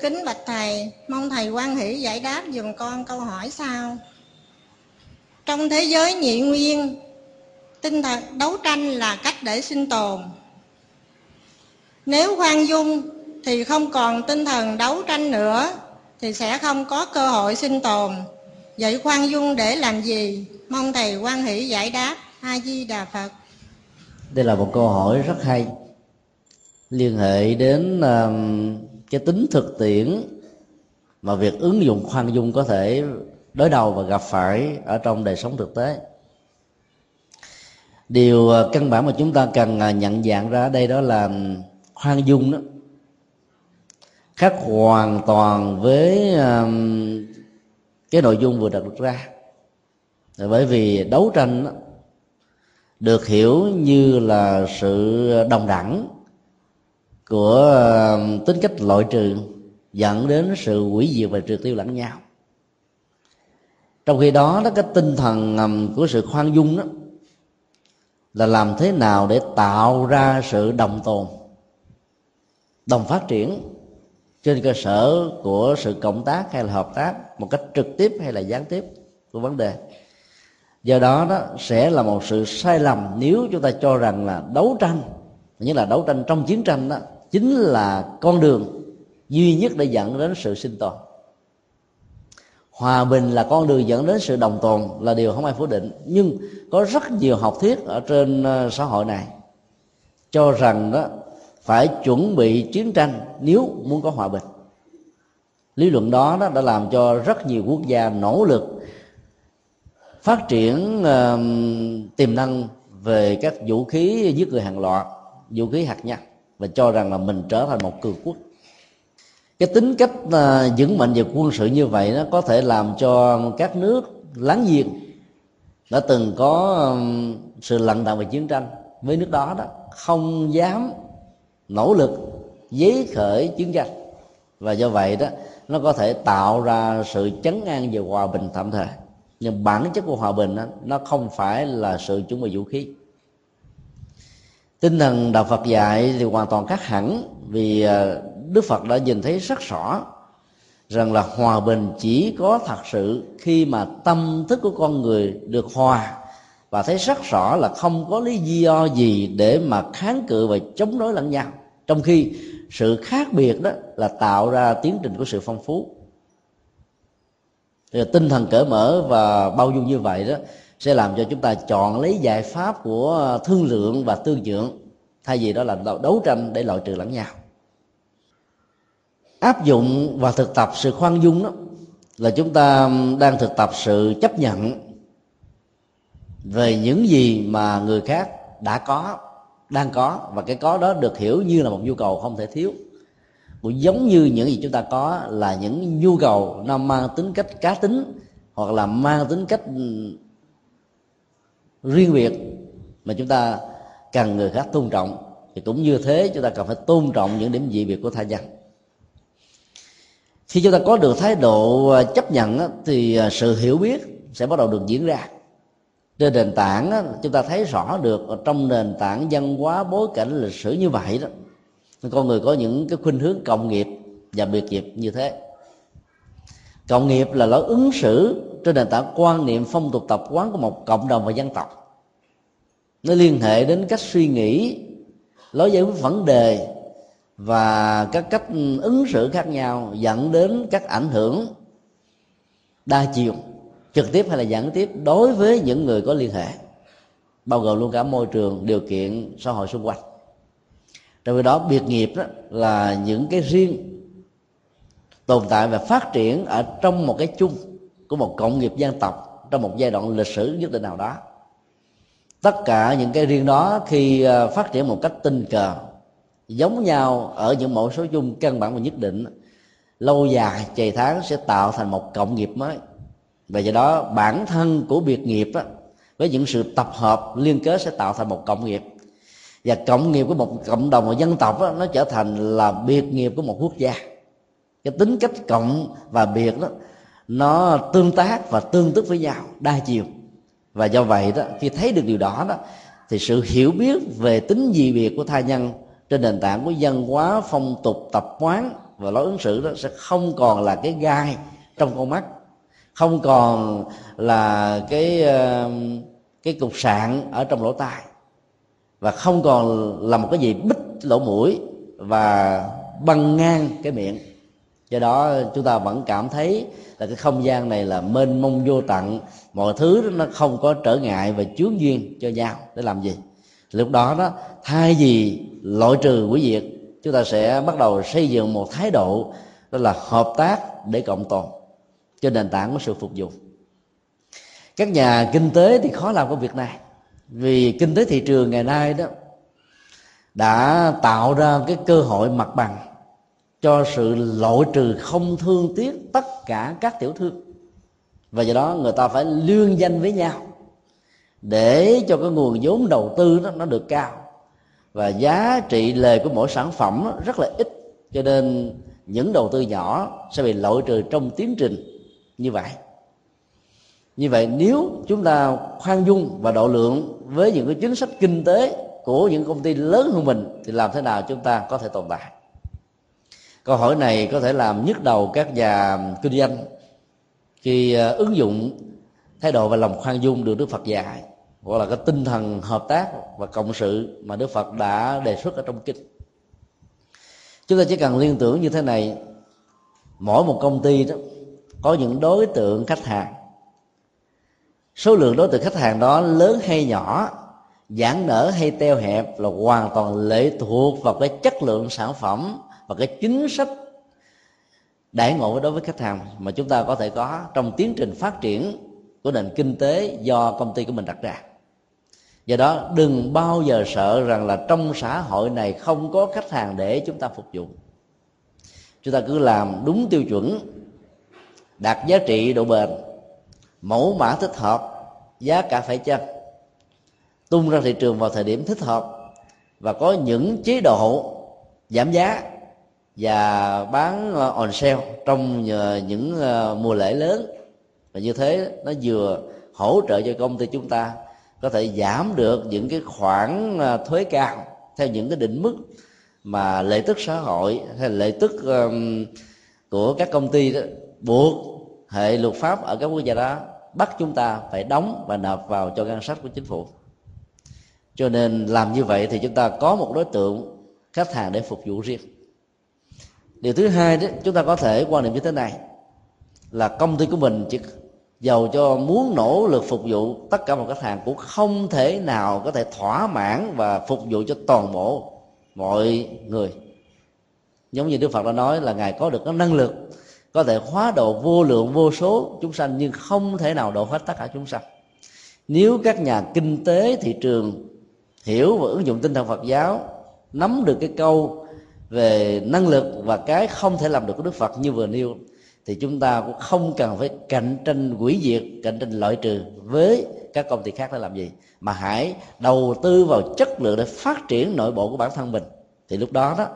Kính bạch thầy, mong thầy quan hỷ giải đáp dùm con câu hỏi sau. Trong thế giới nhị nguyên, tinh thần đấu tranh là cách để sinh tồn. Nếu khoan dung thì không còn tinh thần đấu tranh nữa thì sẽ không có cơ hội sinh tồn. Vậy khoan dung để làm gì? Mong thầy quan hỷ giải đáp. A di đà phật. Đây là một câu hỏi rất hay liên hệ đến uh, cái tính thực tiễn mà việc ứng dụng khoan dung có thể đối đầu và gặp phải ở trong đời sống thực tế. Điều uh, căn bản mà chúng ta cần uh, nhận dạng ra đây đó là um, khoan dung đó khác hoàn toàn với um, cái nội dung vừa đặt ra. Bởi vì đấu tranh được hiểu như là sự đồng đẳng của um, tính cách loại trừ dẫn đến sự hủy diệt và triệt tiêu lẫn nhau. Trong khi đó đó, cái tinh thần um, của sự khoan dung đó là làm thế nào để tạo ra sự đồng tồn, đồng phát triển trên cơ sở của sự cộng tác hay là hợp tác, một cách trực tiếp hay là gián tiếp của vấn đề. Do đó đó, sẽ là một sự sai lầm nếu chúng ta cho rằng là đấu tranh như là đấu tranh trong chiến tranh đó, chính là con đường duy nhất để dẫn đến sự sinh tồn. Hòa bình là con đường dẫn đến sự đồng tồn là điều không ai phủ định, nhưng có rất nhiều học thuyết ở trên ờ, xã hội này cho rằng đó phải chuẩn bị chiến tranh nếu muốn có hòa bình. Lý luận đó, đó đã làm cho rất nhiều quốc gia nỗ lực phát triển uh, tiềm năng về các vũ khí giết người hàng loạt vũ khí hạt nhân và cho rằng là mình trở thành một cường quốc. Cái tính cách uh, vững mạnh về quân sự như vậy nó có thể làm cho các nước láng giềng đã từng có um, sự lận đận về chiến tranh. Với nước đó đó không dám nỗ lực giấy khởi chiến tranh. Và do vậy đó nó có thể tạo ra sự chấn an về hòa bình tạm thời. Nhưng bản chất của hòa bình đó, nó không phải là sự chuẩn bị vũ khí. Tinh thần đạo phật dạy thì hoàn toàn khác hẳn vì à, đức phật đã nhìn thấy rất rõ rằng là hòa bình chỉ có thật sự khi mà tâm thức của con người được hòa và thấy rất rõ là không có lý do gì để mà kháng cự và chống đối lẫn nhau trong khi sự khác biệt đó là tạo ra tiến trình của sự phong phú. Thì tinh thần cởi mở và bao dung như vậy đó sẽ làm cho chúng ta chọn lấy giải pháp của thương lượng và tương nhượng thay vì đó là đấu tranh để loại trừ lẫn nhau. Áp dụng và thực tập sự khoan dung đó là chúng ta đang thực tập sự chấp nhận về những gì mà người khác đã có đang có và cái có đó được hiểu như là một nhu cầu không thể thiếu. Cũng giống như những gì chúng ta có là những nhu cầu nó mang tính cách cá tính hoặc là mang tính cách ừ, riêng biệt mà chúng ta cần người khác tôn trọng, thì cũng như thế chúng ta cần phải tôn trọng những điểm dị biệt của tha nhân. Khi chúng ta có được thái độ à, chấp nhận thì à, sự hiểu biết sẽ bắt đầu được diễn ra trên nền tảng chúng ta thấy rõ được trong nền tảng văn hóa bối cảnh lịch sử như vậy đó con người có những cái khuynh hướng cộng nghiệp và biệt nghiệp như thế. Cộng nghiệp là lối ứng xử trên nền tảng quan niệm phong tục tập quán của một cộng đồng và dân tộc. Nó liên hệ đến cách suy nghĩ, lối giải quyết vấn đề và các cách ứng xử khác nhau, dẫn đến các ảnh hưởng đa chiều trực tiếp hay là gián tiếp đối với những người có liên hệ, bao gồm luôn cả môi trường, điều kiện, xã hội xung quanh. Trong khi đó, biệt nghiệp đó là những cái riêng tồn tại và phát triển ở trong một cái chung của một cộng nghiệp dân tộc trong một giai đoạn lịch sử nhất định nào đó. Tất cả những cái riêng đó khi ờ, phát triển một cách tình cờ, giống nhau ở những mẫu số chung căn bản và nhất định, lâu dài, chày tháng sẽ tạo thành một cộng nghiệp mới và do đó bản thân của biệt nghiệp á, với những sự tập hợp liên kết sẽ tạo thành một cộng nghiệp. Và cộng nghiệp của một cộng đồng một dân tộc đó, nó trở thành là biệt nghiệp của một quốc gia. Cái tính cách cộng và biệt đó nó tương tác và tương tức với nhau đa chiều. Và do vậy đó khi thấy được điều đó đó thì sự hiểu biết về tính dị biệt của tha nhân trên nền tảng của văn hóa phong tục tập quán và lối ứng xử đó sẽ không còn là cái gai trong con mắt không còn là cái ờ, cái cục sạn ở trong lỗ tai. Và không còn là một cái gì bích lỗ mũi và băng ngang cái miệng. Do đó chúng ta vẫn cảm thấy là cái không gian này là mênh mông vô tận. Mọi thứ nó không có trở ngại và chướng duyên cho nhau. Để làm gì? Lúc đó đó, thay vì loại trừ quỷ diệt, chúng ta sẽ bắt đầu xây dựng một thái độ, đó là hợp tác để cộng tồn trên nền tảng của sự phục vụ. Các nhà kinh tế thì khó làm công việc này, vì kinh tế thị trường ngày nay đó đã tạo ra cái cơ hội mặt bằng cho sự loại trừ không thương tiếc tất cả các tiểu thương. Và do đó người ta phải lương danh với nhau để cho cái nguồn vốn đầu tư đó nó được cao. Và giá trị lời của mỗi sản phẩm rất là ít, cho nên những đầu tư nhỏ sẽ bị loại trừ trong tiến trình như vậy. Như vậy nếu chúng ta khoan dung và độ lượng với những cái chính sách kinh tế của những công ty lớn hơn mình, thì làm thế nào chúng ta có thể tồn tại? Câu hỏi này có thể làm nhức đầu các nhà kinh doanh khi ờ, ứng dụng thái độ và lòng khoan dung được đức phật dạy gọi là cái tinh thần hợp tác và cộng sự mà đức phật đã đề xuất ở trong kinh. Chúng ta chỉ cần liên tưởng như thế này. Mỗi một công ty đó có những đối tượng khách hàng. Số lượng đối tượng khách hàng đó lớn hay nhỏ, giãn nở hay teo hẹp là hoàn toàn lệ thuộc vào cái chất lượng sản phẩm và cái chính sách đại ngộ đối với khách hàng mà chúng ta có thể có trong tiến trình phát triển của nền kinh tế do công ty của mình đặt ra. Do đó, đừng bao giờ sợ rằng là trong xã hội này không có khách hàng để chúng ta phục vụ. Chúng ta cứ làm đúng tiêu chuẩn đạt giá trị độ bền. Mẫu mã thích hợp, giá cả phải chăng? Tung ra thị trường vào thời điểm thích hợp và có những chế độ giảm giá và bán ờ, on sale trong ờ, những ờ, mùa lễ lớn. Và như thế nó vừa hỗ trợ cho công ty chúng ta có thể giảm được những cái khoản thuế cao theo những cái định mức mà lợi tức xã hội hay lợi tức của các công ty đó buộc hệ luật pháp ở các quốc gia đó, bắt chúng ta phải đóng và nộp vào cho ngân sách của chính phủ. Cho nên làm như vậy thì chúng ta có một đối tượng khách hàng để phục vụ riêng. Điều thứ hai đó, chúng ta có thể quan niệm như thế này, là công ty của mình chỉ giàu cho muốn nỗ lực phục vụ tất cả mọi khách hàng cũng không thể nào có thể thỏa mãn và phục vụ cho toàn bộ mọi người. Giống như đức phật đã nói là ngài có được cái năng lực có thể hóa độ vô lượng, vô số chúng sanh, nhưng không thể nào độ hết tất cả chúng sanh. Nếu các nhà kinh tế, thị trường hiểu và ứng dụng tinh thần phật giáo, nắm được cái câu về năng lực và cái không thể làm được của đức phật như vừa nêu, thì chúng ta cũng không cần phải cạnh tranh quỷ diệt, cạnh tranh loại trừ với các công ty khác để làm gì, mà hãy đầu tư vào chất lượng để phát triển nội bộ của bản thân mình. Thì lúc đó đó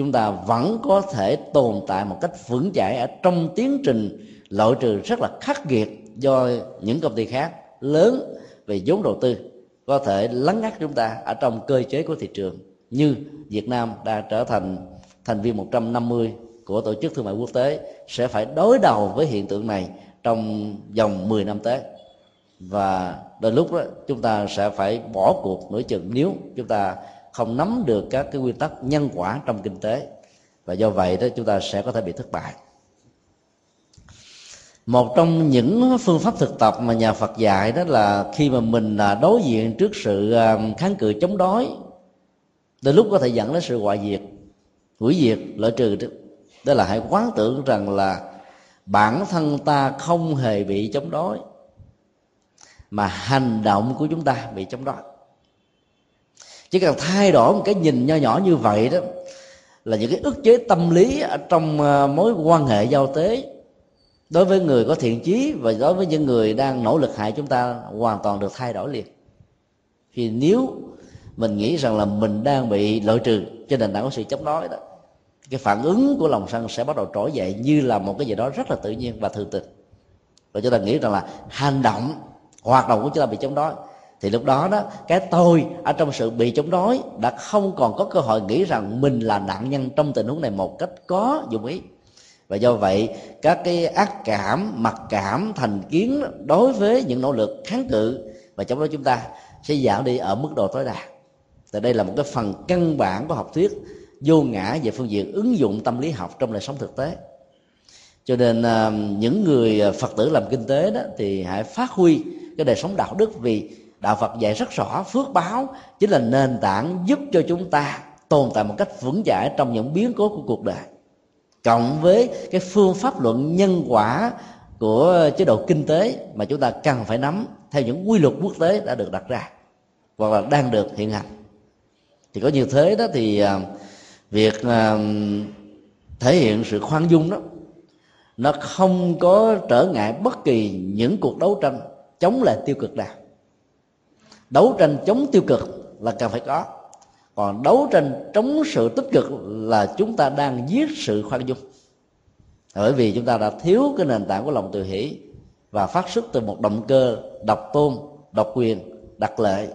chúng ta vẫn có thể tồn tại một cách vững chãi ở trong tiến trình loại trừ rất là khắc nghiệt do những công ty khác lớn về vốn đầu tư có thể lấn át chúng ta ở trong cơ chế của thị trường như Việt Nam đã trở thành thành viên 150 của tổ chức thương mại quốc tế sẽ phải đối đầu với hiện tượng này trong vòng 10 năm tới. Và đôi lúc đó, chúng ta sẽ phải bỏ cuộc nửa chừng nếu chúng ta không nắm được các cái quy tắc nhân quả trong kinh tế. Và do vậy đó chúng ta sẽ có thể bị thất bại. Một trong những phương pháp thực tập mà nhà Phật dạy đó là khi mà mình à, đối diện trước sự à, kháng cự chống đói đôi lúc có thể dẫn đến sự hoại diệt hủy diệt loại trừ đó, đó là hãy quán tưởng rằng là bản thân ta không hề bị chống đói mà hành động của chúng ta bị chống đói chỉ cần thay đổi một cái nhìn nho nhỏ như vậy đó, là những cái ức chế tâm lý ở trong ờ, mối quan hệ giao tế đối với người có thiện chí và đối với những người đang nỗ lực hại chúng ta hoàn toàn được thay đổi liền. Thì nếu mình nghĩ rằng là mình đang bị loại trừ trên nền tảng của sự chống đối đó, cái phản ứng của lòng sân sẽ bắt đầu trỗi dậy như là một cái gì đó rất là tự nhiên và thường tình. Và chúng ta nghĩ rằng là hành động, hoạt động của chúng ta bị chống đối thì lúc đó đó, cái tôi ở trong sự bị chống đối đã không còn có cơ hội nghĩ rằng mình là nạn nhân trong tình huống này một cách có dụng ý. Và do vậy, các cái ác cảm, mặc cảm, thành kiến đối với những nỗ lực kháng cự và chống đối chúng ta sẽ giảm đi ở mức độ tối đa. Thì đây là một cái phần căn bản của học thuyết vô ngã về phương diện ứng dụng tâm lý học trong đời sống thực tế. Cho nên ờ, những người ờ, phật tử làm kinh tế đó thì hãy phát huy cái đời sống đạo đức vì đạo phật dạy rất rõ, phước báo chính là nền tảng giúp cho chúng ta tồn tại một cách vững chãi trong những biến cố của cuộc đời. Cộng với cái phương pháp luận nhân quả của chế độ kinh tế mà chúng ta cần phải nắm theo những quy luật quốc tế đã được đặt ra hoặc là đang được hiện hành. Thì có như thế đó thì à, việc à, thể hiện sự khoan dung đó, nó không có trở ngại bất kỳ những cuộc đấu tranh chống lại tiêu cực nào đấu tranh chống tiêu cực là cần phải có. Còn đấu tranh chống sự tích cực là chúng ta đang giết sự khoan dung. Bởi vì chúng ta đã thiếu cái nền tảng của lòng từ hỷ và phát xuất từ một động cơ độc tôn, độc quyền, đặc lệ.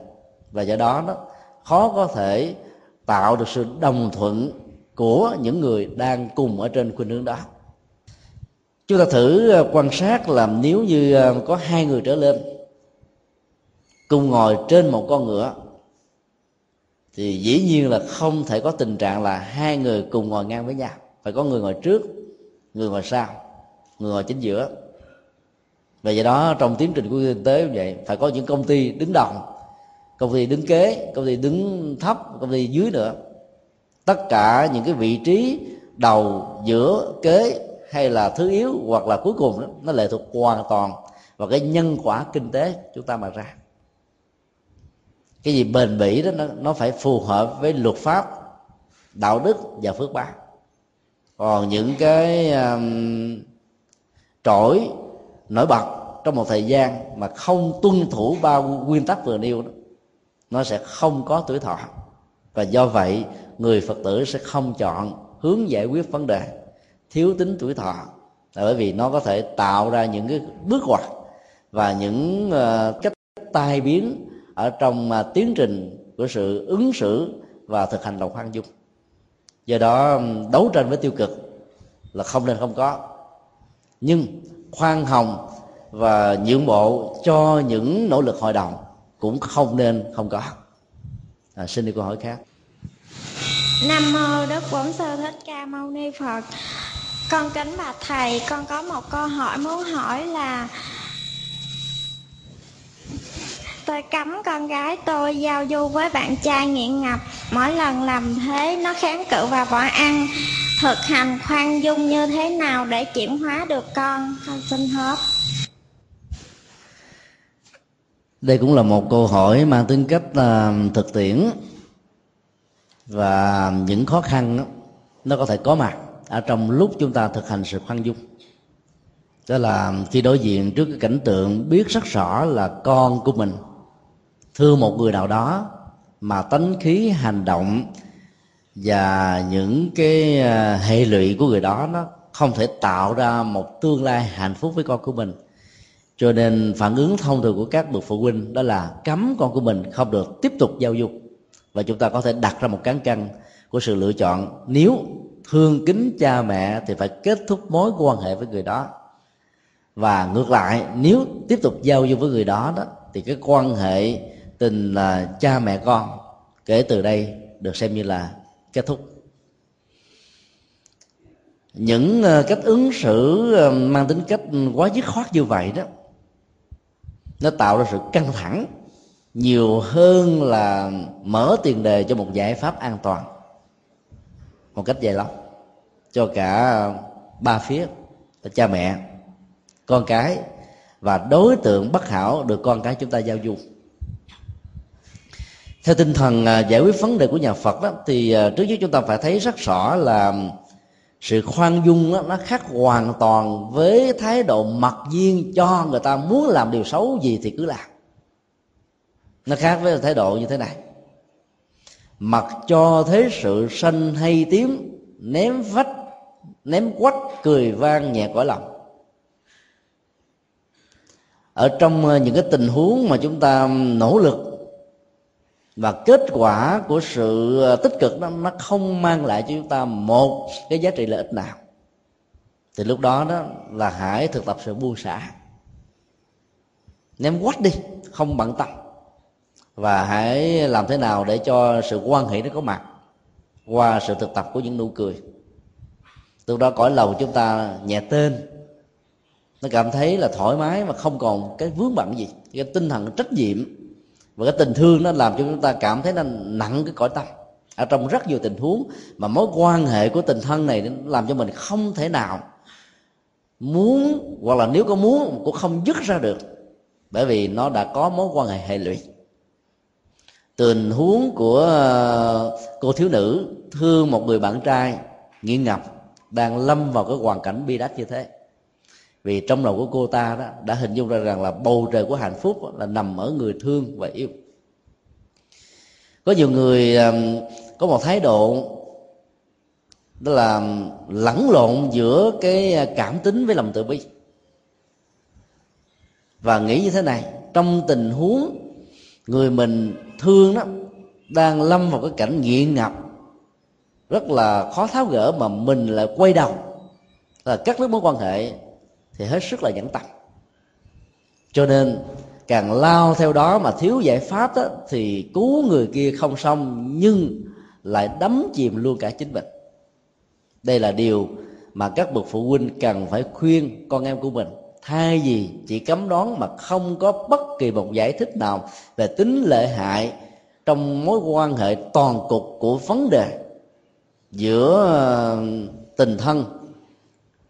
Và do đó nó khó có thể tạo được sự đồng thuận của những người đang cùng ở trên khuynh hướng đó. Chúng ta thử quan sát là nếu như ờ, có hai người trở lên cùng ngồi trên một con ngựa. Thì dĩ nhiên là không thể có tình trạng là hai người cùng ngồi ngang với nhau. Phải có người ngồi trước người ngồi sau người ngồi chính giữa. Và do đó trong tiến trình của kinh tế như vậy phải có những công ty đứng đầu công ty đứng kế công ty đứng thấp công ty dưới nữa. Tất cả những cái vị trí đầu giữa kế hay là thứ yếu hoặc là cuối cùng đó, nó lệ thuộc hoàn toàn vào cái nhân quả kinh tế chúng ta mà ra cái gì bền bỉ đó nó, nó phải phù hợp với luật pháp đạo đức và phước báo. Còn những cái um, trỗi nổi bật trong một thời gian mà không tuân thủ ba nguyên tắc vừa nêu đó nó sẽ không có tuổi thọ. Và do vậy người phật tử sẽ không chọn hướng giải quyết vấn đề thiếu tính tuổi thọ. Là bởi vì nó có thể tạo ra những cái bước ngoặt và những uh, cách tai biến ở trong uh, tiến trình của sự ứng xử và thực hành lòng khoan dung. Do đó đấu tranh với tiêu cực là không nên không có. Nhưng khoan hồng và nhượng bộ cho những nỗ lực hội đồng cũng không nên không có. À, xin đi câu hỏi khác. Nam mô đức bổn sư thích ca mâu ni phật. Con kính bạch thầy con có một câu hỏi muốn hỏi là tôi cấm con gái tôi giao du với bạn trai nghiện ngập. Mỗi lần làm thế nó kháng cự và bỏ ăn. Thực hành khoan dung như thế nào để chuyển hóa được con? Con xin hết đây cũng là một câu hỏi mang tính cách uh, thực tiễn. Và những khó khăn đó, nó có thể có mặt ở trong lúc chúng ta thực hành sự khoan dung. Đó là khi đối diện trước cái cảnh tượng biết rất rõ là con của mình thương một người nào đó mà tánh khí, hành động và những cái à, hệ lụy của người đó nó không thể tạo ra một tương lai hạnh phúc với con của mình. Cho nên phản ứng thông thường của các bậc phụ huynh đó là cấm con của mình không được tiếp tục giao du. Và chúng ta có thể đặt ra một cán cân của sự lựa chọn. Nếu thương kính cha mẹ thì phải kết thúc mối quan hệ với người đó. Và ngược lại, nếu tiếp tục giao du với người đó đó, thì cái quan hệ tình là cha mẹ con kể từ đây được xem như là kết thúc. Những ờ, cách ứng xử ờ, mang tính cách quá dứt khoát như vậy đó, nó tạo ra sự căng thẳng nhiều hơn là mở tiền đề cho một giải pháp an toàn. Một cách dài lâu cho cả ba phía là cha mẹ, con cái và đối tượng bất hảo được con cái chúng ta giao du theo tinh thần à, giải quyết vấn đề của nhà Phật đó thì à, trước nhất chúng ta phải thấy rất rõ là sự khoan dung đó, nó khác hoàn toàn với thái độ mặc nhiên cho người ta muốn làm điều xấu gì thì cứ làm. Nó khác với thái độ như thế này. Mặc cho thế sự sanh hay tím ném vách ném quách cười vang nhẹ cõi lòng. Ở trong à, những cái tình huống mà chúng ta nỗ lực và kết quả của sự ờ, tích cực đó, nó không mang lại cho chúng ta một cái giá trị lợi ích nào. Thì lúc đó đó là hãy thực tập sự buông xả. Ném quách đi, không bận tâm. Và hãy làm thế nào để cho sự quan hệ nó có mặt qua sự thực tập của những nụ cười. Từ đó cõi lòng chúng ta nhẹ tên. Nó cảm thấy là thoải mái mà không còn cái vướng bận gì, cái tinh thần trách nhiệm và cái tình thương nó làm cho chúng ta cảm thấy nó nặng cái cõi tâm. Ở trong rất nhiều tình huống mà mối quan hệ của tình thân này nó làm cho mình không thể nào muốn, hoặc là nếu có muốn cũng không dứt ra được. Bởi vì nó đã có mối quan hệ hệ lụy. Tình huống của ờ, cô thiếu nữ thương một người bạn trai nghiện ngập, đang lâm vào cái hoàn cảnh bi đát như thế vì trong lòng của cô ta đó, đã hình dung ra rằng là bầu trời của hạnh phúc là nằm ở người thương và yêu. Có nhiều người có một thái độ, đó là lẫn lộn giữa cái à, cảm tính với lòng từ bi. Và nghĩ như thế này, trong tình huống người mình thương đó, đang lâm vào cái cảnh nghiện ngập, rất là khó tháo gỡ mà mình lại quay đầu, là cắt đứt mối quan hệ thì hết sức là nhẫn tâm cho nên càng lao theo đó mà thiếu giải pháp đó, thì cứu người kia không xong nhưng lại đắm chìm luôn cả chính mình. Đây là điều mà các bậc phụ huynh cần phải khuyên con em của mình. Thay vì chỉ cấm đoán mà không có bất kỳ một giải thích nào về tính lợi hại trong mối quan hệ toàn cục của vấn đề giữa ờ, tình thân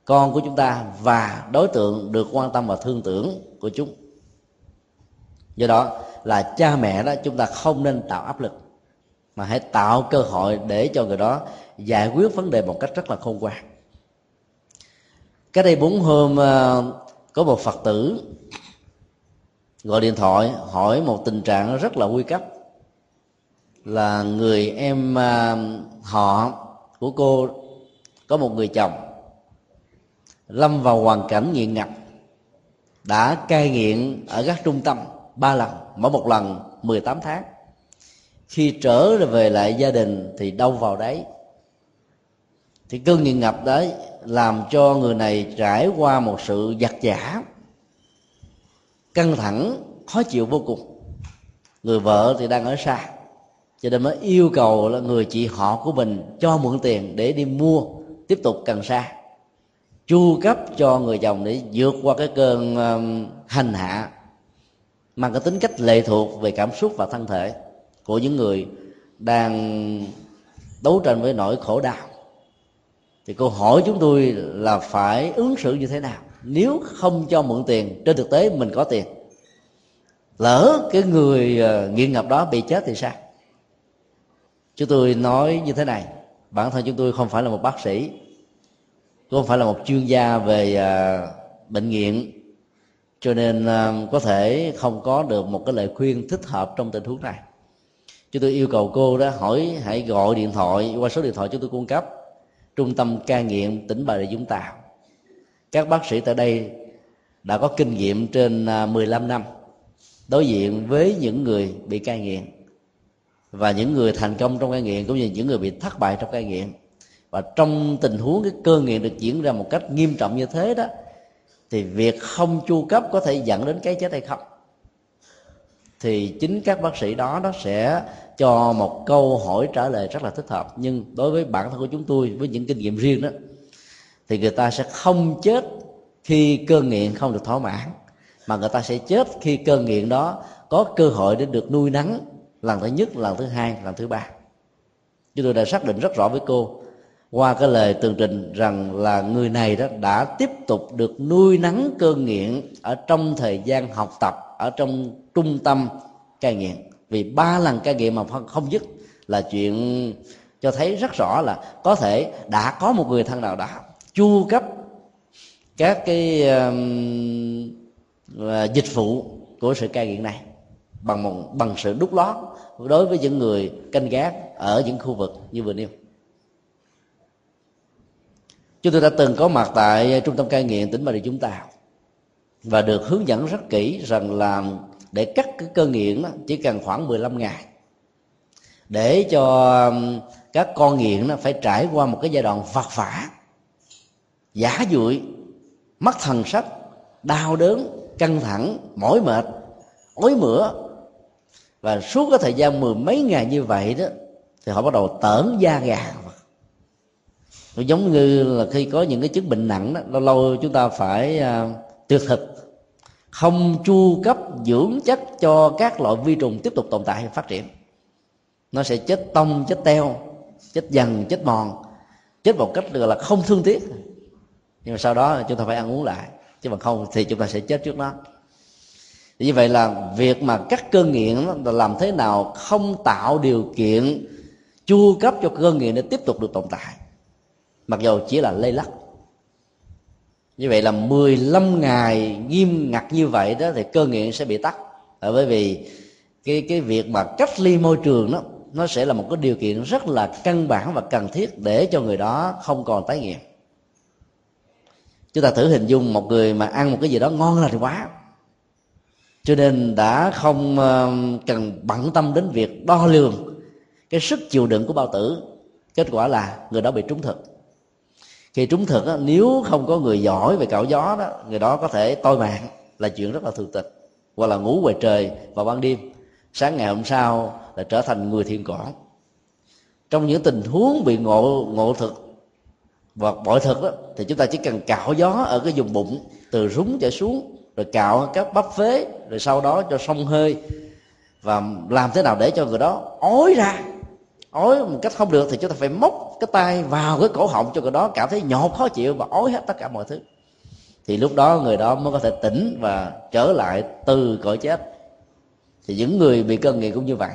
con của chúng ta và đối tượng được quan tâm và thương tưởng của chúng. Do đó là cha mẹ đó chúng ta không nên tạo áp lực, mà hãy tạo cơ hội để cho người đó giải quyết vấn đề một cách rất là khôn ngoan. Cái đây bốn hôm ờ, có một phật tử gọi điện thoại hỏi một tình trạng rất là nguy cấp. Là người em ờ, họ của cô có một người chồng lâm vào hoàn cảnh nghiện ngập, đã cai nghiện ở các trung tâm ba lần, mỗi một lần 18 tháng. Khi trở về lại gia đình thì đâu vào đấy thì cơn nghiện ngập đấy làm cho người này trải qua một sự giặt giả căng thẳng, khó chịu vô cùng. Người vợ thì đang ở xa, cho nên mới yêu cầu là người chị họ của mình cho mượn tiền để đi mua, tiếp tục cần sa chu cấp cho người chồng để vượt qua cái cơn um, hành hạ, mang cái tính cách lệ thuộc về cảm xúc và thân thể của những người đang đấu tranh với nỗi khổ đau. Thì câu hỏi chúng tôi là phải ứng xử như thế nào? Nếu không cho mượn tiền, trên thực tế mình có tiền. Lỡ cái người ờ, nghiện ngập đó bị chết thì sao? Chúng tôi nói như thế này, bản thân chúng tôi không phải là một bác sĩ không phải là một chuyên gia về à, bệnh nghiện cho nên à, có thể không có được một cái lời khuyên thích hợp trong tình huống này. Chúng tôi yêu cầu cô đó hỏi hãy gọi điện thoại qua số điện thoại chúng tôi cung cấp trung tâm ca nghiện tỉnh bà rịa vũng tàu. Các bác sĩ tại đây đã có kinh nghiệm trên à, 15 năm đối diện với những người bị cai nghiện và những người thành công trong cai nghiện cũng như những người bị thất bại trong cai nghiện và trong tình huống cái cơ nghiện được diễn ra một cách nghiêm trọng như thế đó, thì việc không chu cấp có thể dẫn đến cái chết hay không? Thì chính các bác sĩ đó nó sẽ cho một câu hỏi trả lời rất là thích hợp. Nhưng đối với bản thân của chúng tôi, với những kinh nghiệm riêng đó, thì người ta sẽ không chết khi cơn nghiện không được thỏa mãn, mà người ta sẽ chết khi cơn nghiện đó có cơ hội để được nuôi nắng lần thứ nhất, lần thứ hai, lần thứ ba. Chúng tôi đã xác định rất rõ với cô qua cái lời tường trình rằng là người này đó đã tiếp tục được nuôi nắng cơn nghiện ở trong thời gian học tập ở trong trung tâm cai nghiện. Vì ba lần cai nghiện mà không dứt là chuyện cho thấy rất rõ là có thể đã có một người thân nào đó chu cấp các cái uh, dịch vụ của sự cai nghiện này bằng một bằng sự đút lót đối với những người canh gác ở những khu vực như vừa nêu chúng tôi đã từng có mặt tại trung tâm cai nghiện tỉnh bà rịa vũng tàu và được hướng dẫn rất kỹ rằng là để cắt cái cơ nghiện đó, chỉ cần khoảng 15 ngày để cho um, các con nghiện nó phải trải qua một cái giai đoạn vật vả giả dụi mất thần sắc đau đớn căng thẳng mỏi mệt ối mửa. Và suốt cái thời gian mười mấy ngày như vậy đó thì họ bắt đầu tởn da gà giống như là khi có những cái chứng bệnh nặng đó lâu lâu chúng ta phải uh, tuyệt thực. Không chu cấp dưỡng chất cho các loại vi trùng tiếp tục tồn tại và phát triển. Nó sẽ chết tông chết teo chết dần chết mòn. Chết một cách gọi là không thương tiếc. Nhưng mà sau đó chúng ta phải ăn uống lại. Chứ mà không thì chúng ta sẽ chết trước đó. Như vậy là việc mà các cơn nghiện là làm thế nào không tạo điều kiện chu cấp cho cơn nghiện để tiếp tục được tồn tại mặc dù chỉ là lây lắc. Như vậy là 15 ngày nghiêm ngặt như vậy đó thì cơ nghiện sẽ bị tắt bởi vì cái cái việc mà cách ly môi trường đó, nó sẽ là một cái điều kiện rất là căn bản và cần thiết để cho người đó không còn tái nghiện. Chúng ta thử hình dung một người mà ăn một cái gì đó ngon là quá. Cho nên đã không ờ, cần bận tâm đến việc đo lường cái sức chịu đựng của bao tử. Kết quả là người đó bị trúng thực khi trúng thực nếu không có người giỏi về cạo gió đó, người đó có thể toi mạng là chuyện rất là thường tịch hoặc là ngủ ngoài trời vào ban đêm. Sáng ngày hôm sau là trở thành người thiên cỏ trong những tình huống bị ngộ ngộ thực và bội thực đó thì chúng ta chỉ cần cạo gió ở cái vùng bụng, từ rúng trở xuống, rồi cạo các bắp phế, rồi sau đó cho sông hơi, và làm thế nào để cho người đó ói ra ói một cách không được thì chúng ta phải móc cái tay vào cái cổ họng cho người đó cảm thấy nhột, khó chịu và ói hết tất cả mọi thứ. Thì lúc đó người đó mới có thể tỉnh và trở lại từ cõi chết. Thì những người bị cơn nghiện cũng như vậy.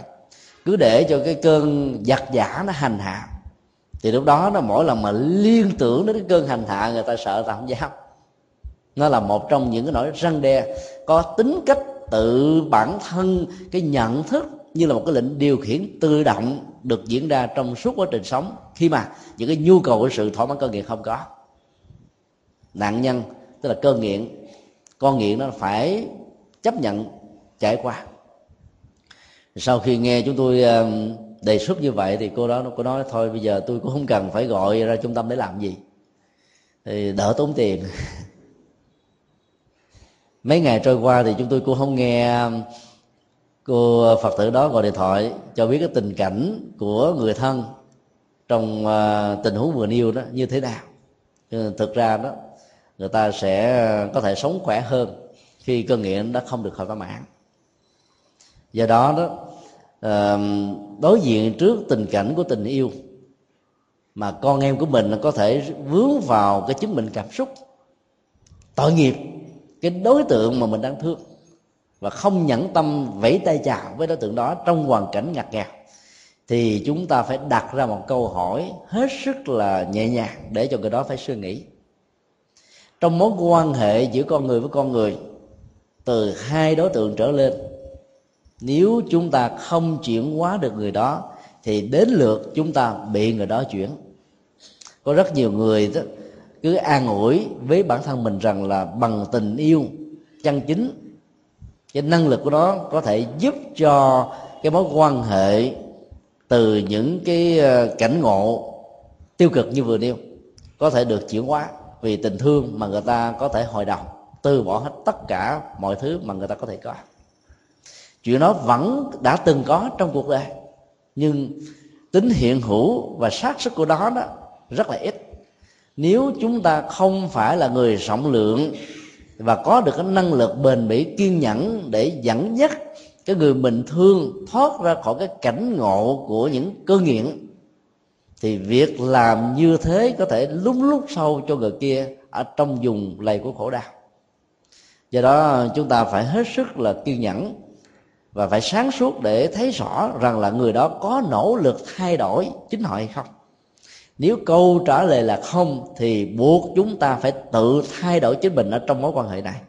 Cứ để cho cái cơn giặc giả nó hành hạ. Thì lúc đó nó mỗi lần mà liên tưởng đến cái cơn hành hạ, người ta sợ ta không dám. Nó là một trong những cái nỗi răng đe có tính cách tự bản thân, cái nhận thức như là một cái lệnh điều khiển tự động được diễn ra trong suốt quá trình sống, khi mà những cái nhu cầu của sự thỏa mãn cơn nghiện không có. Nạn nhân, tức là cơn nghiện, con nghiện nó phải chấp nhận trải qua. Sau khi nghe chúng tôi ờ, đề xuất như vậy thì cô đó, cô nói thôi, bây giờ tôi cũng không cần phải gọi ra trung tâm để làm gì. Thì đỡ tốn tiền. *laughs* Mấy ngày trôi qua thì chúng tôi cũng không nghe cô phật tử đó gọi điện thoại cho biết cái tình cảnh của người thân trong à, tình huống vừa nêu đó như thế nào. Ừ, thực ra đó, người ta sẽ có thể sống khỏe hơn khi cơn nghiện đã không được khỏi thỏa mãn. Do đó đó à, đối diện trước tình cảnh của tình yêu mà con em của mình có thể vướng vào cái chứng bệnh cảm xúc, tội nghiệp, cái đối tượng mà mình đang thương và không nhẫn tâm vẫy tay chào với đối tượng đó trong hoàn cảnh ngặt nghèo, thì chúng ta phải đặt ra một câu hỏi hết sức là nhẹ nhàng để cho người đó phải suy nghĩ. Trong mối quan hệ giữa con người với con người, từ hai đối tượng trở lên, nếu chúng ta không chuyển hóa được người đó, thì đến lượt chúng ta bị người đó chuyển. Có rất nhiều người đó cứ an ủi với bản thân mình rằng là bằng tình yêu chân chính cái năng lực của nó có thể giúp cho cái mối quan hệ từ những cái ờ, cảnh ngộ tiêu cực như vừa nêu có thể được chuyển hóa vì tình thương mà người ta có thể hồi đồng từ bỏ hết tất cả mọi thứ mà người ta có thể có. Chuyện đó vẫn đã từng có trong cuộc đời, nhưng tính hiện hữu và xác suất của đó đó rất là ít. Nếu chúng ta không phải là người rộng lượng và có được cái năng lực bền bỉ, kiên nhẫn để dẫn dắt cái người mình thương, thoát ra khỏi cái cảnh ngộ của những cơ nghiện. Thì việc làm như thế có thể lúc lúc sâu cho người kia ở trong vùng lầy của khổ đau. Do đó, chúng ta phải hết sức là kiên nhẫn và phải sáng suốt để thấy rõ rằng là người đó có nỗ lực thay đổi chính họ hay không nếu câu trả lời là không thì buộc chúng ta phải tự thay đổi chính mình ở trong mối quan hệ này.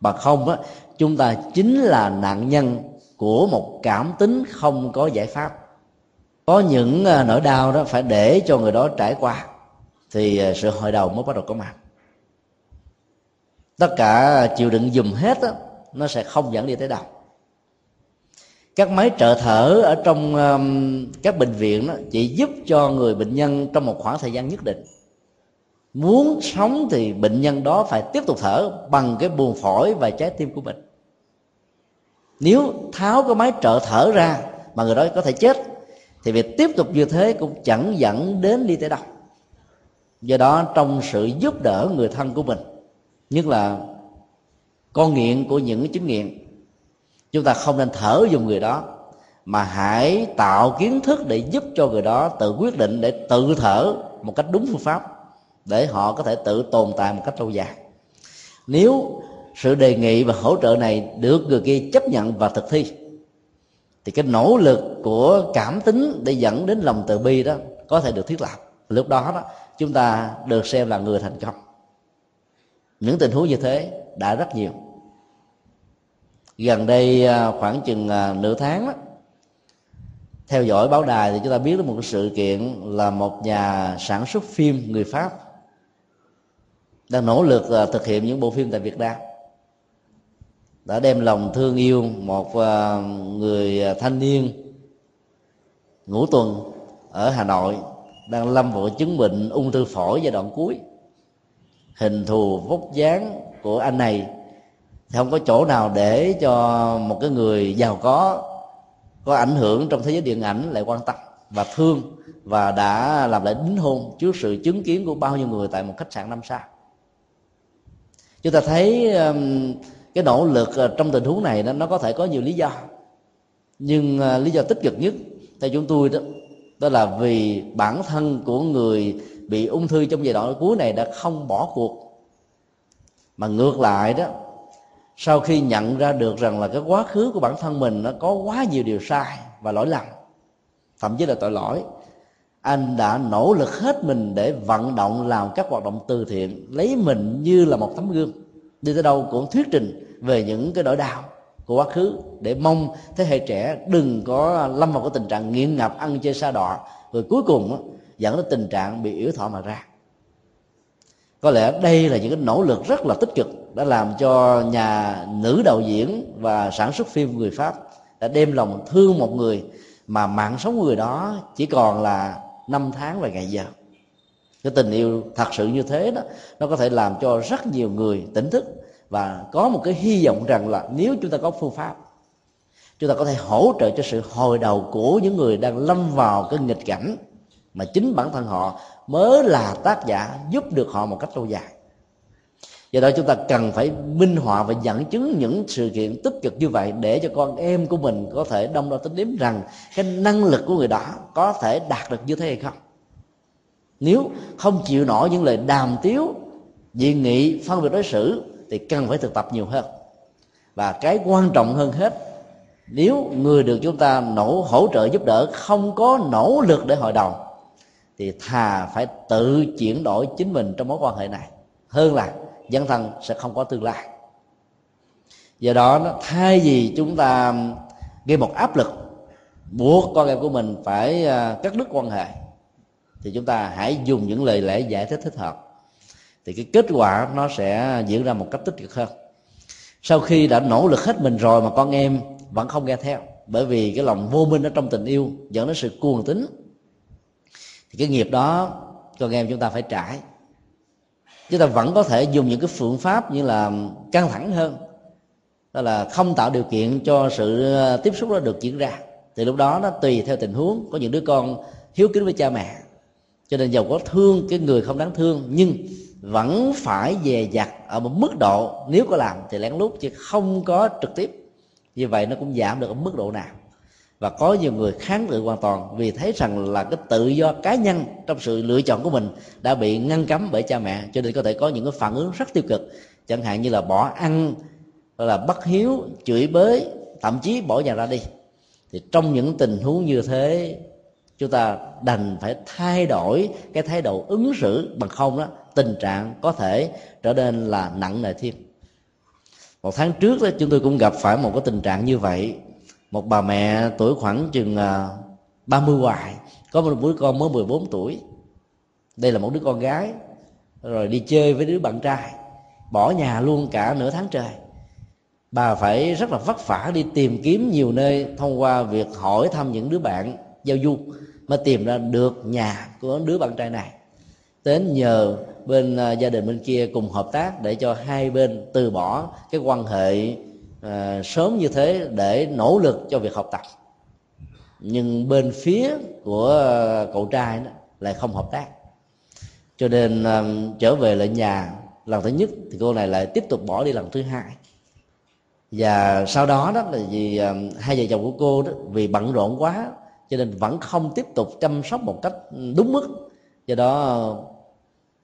Bằng không á chúng ta chính là nạn nhân của một cảm tính không có giải pháp. Có những à, nỗi đau đó phải để cho người đó trải qua thì à, sự hồi đầu mới bắt đầu có mặt. Tất cả chịu đựng dùm hết đó, nó sẽ không dẫn đi tới đâu các máy trợ thở ở trong um, các bệnh viện đó chỉ giúp cho người bệnh nhân trong một khoảng thời gian nhất định. Muốn sống thì bệnh nhân đó phải tiếp tục thở bằng cái buồng phổi và trái tim của mình. Nếu tháo cái máy trợ thở ra mà người đó có thể chết thì việc tiếp tục như thế cũng chẳng dẫn đến đi tới đâu. Do đó trong sự giúp đỡ người thân của mình nhất là con nghiện của những chứng nghiện chúng ta không nên thở dùng người đó, mà hãy tạo kiến thức để giúp cho người đó tự quyết định để tự thở một cách đúng phương pháp, để họ có thể tự tồn tại một cách lâu dài. Nếu sự đề nghị và hỗ trợ này được người kia chấp nhận và thực thi, thì cái nỗ lực của cảm tính để dẫn đến lòng từ bi đó có thể được thiết lập. Lúc đó đó, chúng ta được xem là người thành công. Những tình huống như thế đã rất nhiều gần đây à, khoảng chừng à, nửa tháng đó, theo dõi báo đài thì chúng ta biết đến một sự kiện là một nhà sản xuất phim người pháp đang nỗ lực à, thực hiện những bộ phim tại việt nam. Đã đem lòng thương yêu một người thanh niên ngũ tuần ở hà nội đang lâm vào chứng bệnh ung thư phổi giai đoạn cuối. Hình thù vóc dáng của anh này thì không có chỗ nào để cho một cái người giàu có có ảnh hưởng trong thế giới điện ảnh lại quan tâm và thương và đã làm lại đính hôn trước sự chứng kiến của bao nhiêu người tại một khách sạn năm sao. Chúng ta thấy um, cái nỗ lực ờ, trong tình huống này nó có thể có nhiều lý do. Nhưng ờ, lý do tích cực nhất theo chúng tôi đó đó là vì bản thân của người bị ung thư trong giai đoạn cuối này đã không bỏ cuộc. Mà ngược lại đó sau khi nhận ra được rằng là cái quá khứ của bản thân mình nó có quá nhiều điều sai và lỗi lầm, thậm chí là tội lỗi, anh đã nỗ lực hết mình để vận động làm các hoạt động từ thiện, lấy mình như là một tấm gương, đi tới đâu cũng thuyết trình về những cái nỗi đau của quá khứ, để mong thế hệ trẻ đừng có lâm vào cái tình trạng nghiện ngập, ăn chơi xa đọa, rồi cuối cùng dẫn đến tình trạng bị yếu thọ mà ra có lẽ đây là những cái nỗ lực rất là tích cực đã làm cho nhà nữ đạo diễn và sản xuất phim người pháp đã đem lòng thương một người mà mạng sống người đó chỉ còn là năm tháng và ngày giờ. Cái tình yêu thật sự như thế đó, nó có thể làm cho rất nhiều người tỉnh thức và có một cái hy vọng rằng là nếu chúng ta có phương pháp, chúng ta có thể hỗ trợ cho sự hồi đầu của những người đang lâm vào cái nghịch cảnh mà chính bản thân họ mới là tác giả giúp được họ một cách lâu dài. Do đó chúng ta cần phải minh họa và dẫn chứng những sự kiện tích cực như vậy để cho con em của mình có thể đông đo tính đếm rằng cái năng lực của người đó có thể đạt được như thế hay không. Nếu không chịu nổi những lời đàm tiếu, dị nghị, phân biệt đối xử thì cần phải thực tập nhiều hơn. Và cái quan trọng hơn hết, nếu người được chúng ta nỗ hỗ trợ giúp đỡ không có nỗ lực để hội đồng thì thà phải tự chuyển đổi chính mình trong mối quan hệ này. Hơn là dân thân sẽ không có tương lai. Do đó thay vì chúng ta gây một áp lực, buộc con em của mình phải à, cắt đứt quan hệ, thì chúng ta hãy dùng những lời lẽ giải thích thích hợp. Thì cái kết quả nó sẽ diễn ra một cách tích cực hơn. Sau khi đã nỗ lực hết mình rồi mà con em vẫn không nghe theo, bởi vì cái lòng vô minh ở trong tình yêu dẫn đến sự cuồng tính thì cái nghiệp đó con em chúng ta phải trải. Chúng ta vẫn có thể dùng những cái phương pháp như là căng thẳng hơn. Đó là không tạo điều kiện cho sự ờ, tiếp xúc đó được diễn ra. Thì lúc đó nó tùy theo tình huống. Có những đứa con hiếu kính với cha mẹ. Cho nên giàu có thương cái người không đáng thương, nhưng vẫn phải dè dặt ở một mức độ nếu có làm thì lén lút chứ không có trực tiếp. Như vậy nó cũng giảm được ở mức độ nào và có nhiều người kháng cự hoàn toàn vì thấy rằng là cái tự do cá nhân trong sự lựa chọn của mình đã bị ngăn cấm bởi cha mẹ, cho nên có thể có những cái phản ứng rất tiêu cực. Chẳng hạn như là bỏ ăn, hoặc là bất hiếu, chửi bới, thậm chí bỏ nhà ra đi. Thì trong những tình huống như thế, chúng ta đành phải thay đổi cái thái độ ứng xử bằng không đó. Tình trạng có thể trở nên là nặng nề thêm. Một tháng trước đó, chúng tôi cũng gặp phải một cái tình trạng như vậy một bà mẹ tuổi khoảng chừng à, 30 hoài, có một đứa con mới 14 tuổi. Đây là một đứa con gái, rồi đi chơi với đứa bạn trai, bỏ nhà luôn cả nửa tháng trời. Bà phải rất là vất vả đi tìm kiếm nhiều nơi thông qua việc hỏi thăm những đứa bạn giao du, mà tìm ra được nhà của đứa bạn trai này. Đến nhờ bên à, gia đình bên kia cùng hợp tác để cho hai bên từ bỏ cái quan hệ à, sớm như thế để nỗ lực cho việc học tập. Nhưng bên phía của à, cậu trai đó lại không hợp tác. Cho nên à, trở về lại nhà lần thứ nhất thì cô này lại tiếp tục bỏ đi lần thứ hai. Và sau đó đó là vì à, hai vợ chồng của cô đó vì bận rộn quá cho nên vẫn không tiếp tục chăm sóc một cách đúng mức. Do đó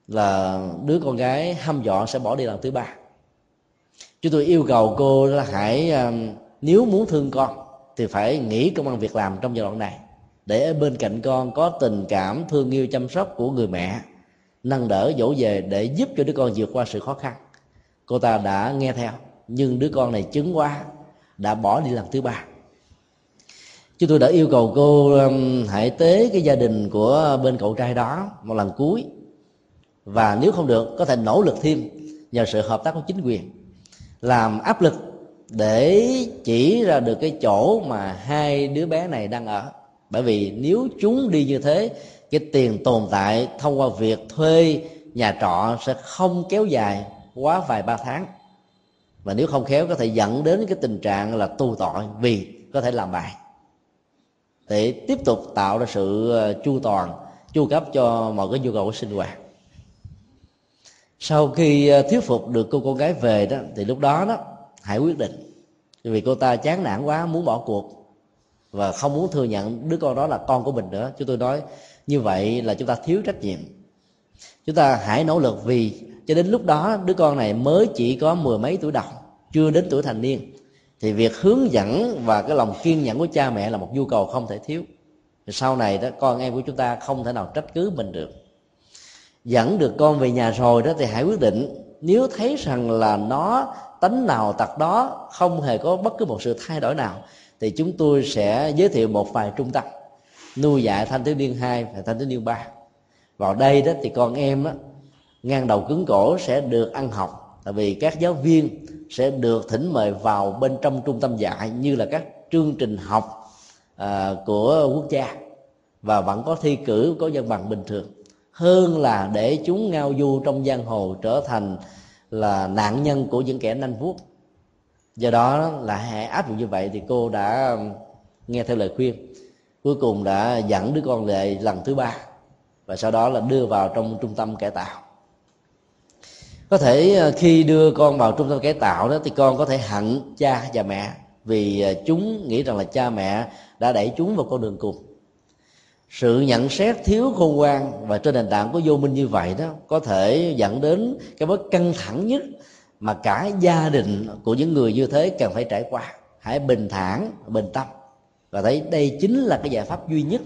là đứa con gái hăm dọ sẽ bỏ đi lần thứ ba chúng tôi yêu cầu cô là hãy um, nếu muốn thương con thì phải nghỉ công ăn việc làm trong giai đoạn này. Để ở bên cạnh con có tình cảm thương yêu chăm sóc của người mẹ nâng đỡ dỗ về để giúp cho đứa con vượt qua sự khó khăn. Cô ta đã nghe theo nhưng đứa con này chứng quá đã bỏ đi lần thứ ba. Chúng tôi đã yêu cầu cô um, hãy tế cái gia đình của bên cậu trai đó một lần cuối. Và nếu không được có thể nỗ lực thêm nhờ sự hợp tác của chính quyền làm áp lực để chỉ ra được cái chỗ mà hai đứa bé này đang ở. Bởi vì nếu chúng đi như thế, cái tiền tồn tại thông qua việc thuê nhà trọ sẽ không kéo dài quá vài ba tháng. Và nếu không khéo, có thể dẫn đến cái tình trạng là tu tội vì có thể làm bài để tiếp tục tạo ra sự ờ, chu toàn, chu cấp cho mọi cái nhu cầu của sinh hoạt sau khi ờ, thuyết phục được cô con gái về đó, thì lúc đó đó hãy quyết định vì cô ta chán nản quá, muốn bỏ cuộc và không muốn thừa nhận đứa con đó là con của mình nữa. Chúng tôi nói như vậy là chúng ta thiếu trách nhiệm. Chúng ta hãy nỗ lực vì cho đến lúc đó, đứa con này mới chỉ có mười mấy tuổi đầu, chưa đến tuổi thành niên. Thì việc hướng dẫn và cái lòng kiên nhẫn của cha mẹ là một nhu cầu không thể thiếu. Sau này đó, con em của chúng ta không thể nào trách cứ mình được dẫn được con về nhà rồi đó thì hãy quyết định nếu thấy rằng là nó tánh nào tật đó không hề có bất cứ một sự thay đổi nào thì chúng tôi sẽ giới thiệu một vài trung tâm. Nuôi dạy thanh thiếu niên hai và thanh thiếu niên ba. Vào đây đó thì con em đó, ngang đầu cứng cổ sẽ được ăn học tại vì các giáo viên sẽ được thỉnh mời vào bên trong trung tâm dạy như là các chương trình học à, của quốc gia và vẫn có thi cử có dân bằng bình thường hơn là để chúng ngao du trong giang hồ trở thành là nạn nhân của những kẻ nanh vuốt. Do đó là hãy áp dụng như vậy thì cô đã um, nghe theo lời khuyên. Cuối cùng đã dẫn đứa con về lần thứ ba và sau đó là đưa vào trong trung tâm cải tạo. Có thể ờ, khi đưa con vào trung tâm cải tạo đó thì con có thể hận cha và mẹ vì ờ, chúng nghĩ rằng là cha mẹ đã đẩy chúng vào con đường cùng sự nhận xét thiếu khôn ngoan và trên nền tảng của vô minh như vậy đó có thể dẫn đến cái mối căng thẳng nhất mà cả gia đình của những người như thế cần phải trải qua. Hãy bình thản, bình tâm. Và thấy đây chính là cái giải pháp duy nhất.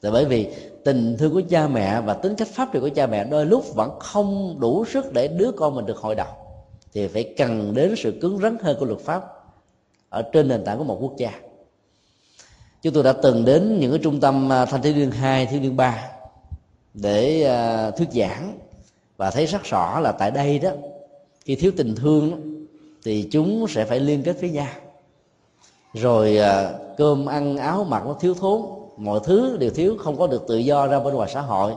Là bởi vì tình thương của cha mẹ và tính cách pháp trị của cha mẹ đôi lúc vẫn không đủ sức để đứa con mình được hội đồng thì phải cần đến sự cứng rắn hơn của luật pháp ở trên nền tảng của một quốc gia chúng tôi đã từng đến những cái trung tâm à, thanh thiếu niên hai thiếu niên ba để à, thuyết giảng và thấy rất rõ là tại đây đó khi thiếu tình thương thì chúng sẽ phải liên kết với nhau. Rồi à, cơm ăn áo mặc nó thiếu thốn mọi thứ đều thiếu không có được tự do ra bên ngoài xã hội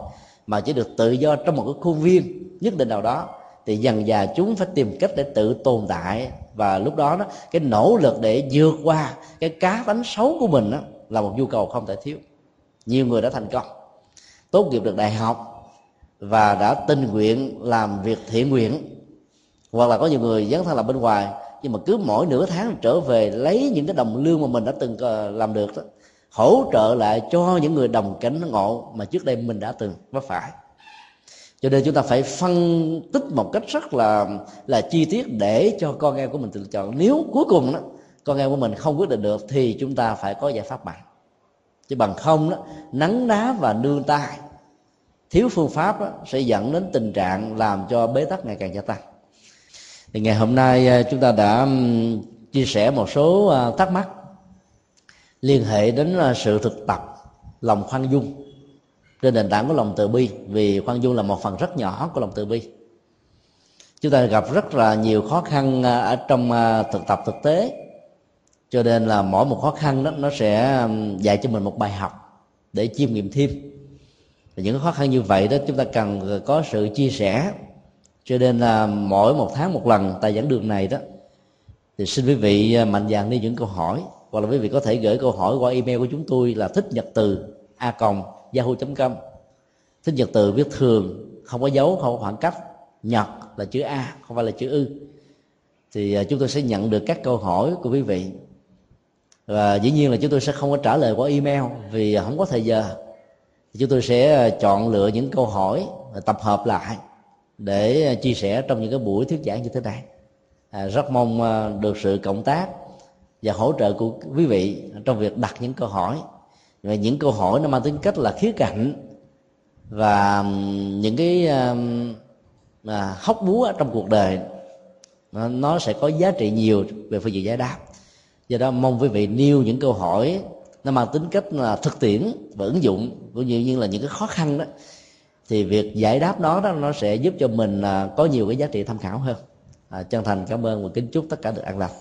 mà chỉ được tự do trong một cái khuôn viên nhất định nào đó thì dần dà chúng phải tìm cách để tự tồn tại. Và lúc đó đó cái nỗ lực để vượt qua cái cá tánh xấu của mình đó, là một nhu cầu không thể thiếu. Nhiều người đã thành công, tốt nghiệp được đại học và đã tình nguyện làm việc thiện nguyện. Hoặc là có nhiều người dấn thân làm bên ngoài, nhưng mà cứ mỗi nửa tháng trở về lấy những cái đồng lương mà mình đã từng ờ, làm được đó, hỗ trợ lại cho những người đồng cảnh ngộ mà trước đây mình đã từng vấp phải. Cho nên chúng ta phải phân tích một cách rất là là chi tiết để cho con em của mình tự chọn. Nếu cuối cùng đó con em của mình không quyết định được thì chúng ta phải có giải pháp mạnh. Chứ bằng không đó nắng đá và nương tay thiếu phương pháp đó, sẽ dẫn đến tình trạng làm cho bế tắc ngày càng gia tăng. Thì ngày hôm nay à, chúng ta đã chia sẻ một số à, thắc mắc liên hệ đến à, sự thực tập lòng khoan dung trên nền tảng của lòng từ bi vì khoan dung là một phần rất nhỏ của lòng từ bi. Chúng ta gặp rất là nhiều khó khăn ở trong thực tập thực tế cho nên là mỗi một khó khăn đó, nó sẽ um, dạy cho mình một bài học để chiêm nghiệm thêm. Và những khó khăn như vậy đó, chúng ta cần có sự chia sẻ. Cho nên là mỗi một tháng một lần tại giảng đường này đó, thì xin quý vị à, mạnh dạn đi những câu hỏi. Hoặc là quý vị có thể gửi câu hỏi qua email của chúng tôi là thích nhật từ a còng yahoo com. Thích nhật từ viết thường, không có dấu, không có khoảng cách. Nhật là chữ a, không phải là chữ ư. Thì à, chúng tôi sẽ nhận được các câu hỏi của quý vị và dĩ nhiên là chúng tôi sẽ không có trả lời qua email vì không có thời giờ. Chúng tôi sẽ chọn lựa những câu hỏi tập hợp lại để chia sẻ trong những cái buổi thuyết giảng như thế này. À, rất mong à, được sự cộng tác và hỗ trợ của quý vị trong việc đặt những câu hỏi. Và những câu hỏi nó mang tính cách là khía cạnh và những cái à, hóc búa trong cuộc đời nó sẽ có giá trị nhiều về phương diện giải đáp do đó mong quý vị nêu những câu hỏi nó mang tính cách là thực tiễn và ứng dụng cũng như như là những cái khó khăn đó thì việc giải đáp nó đó nó sẽ giúp cho mình à, có nhiều cái giá trị tham khảo hơn. À, chân thành cảm ơn và kính chúc tất cả được an lành.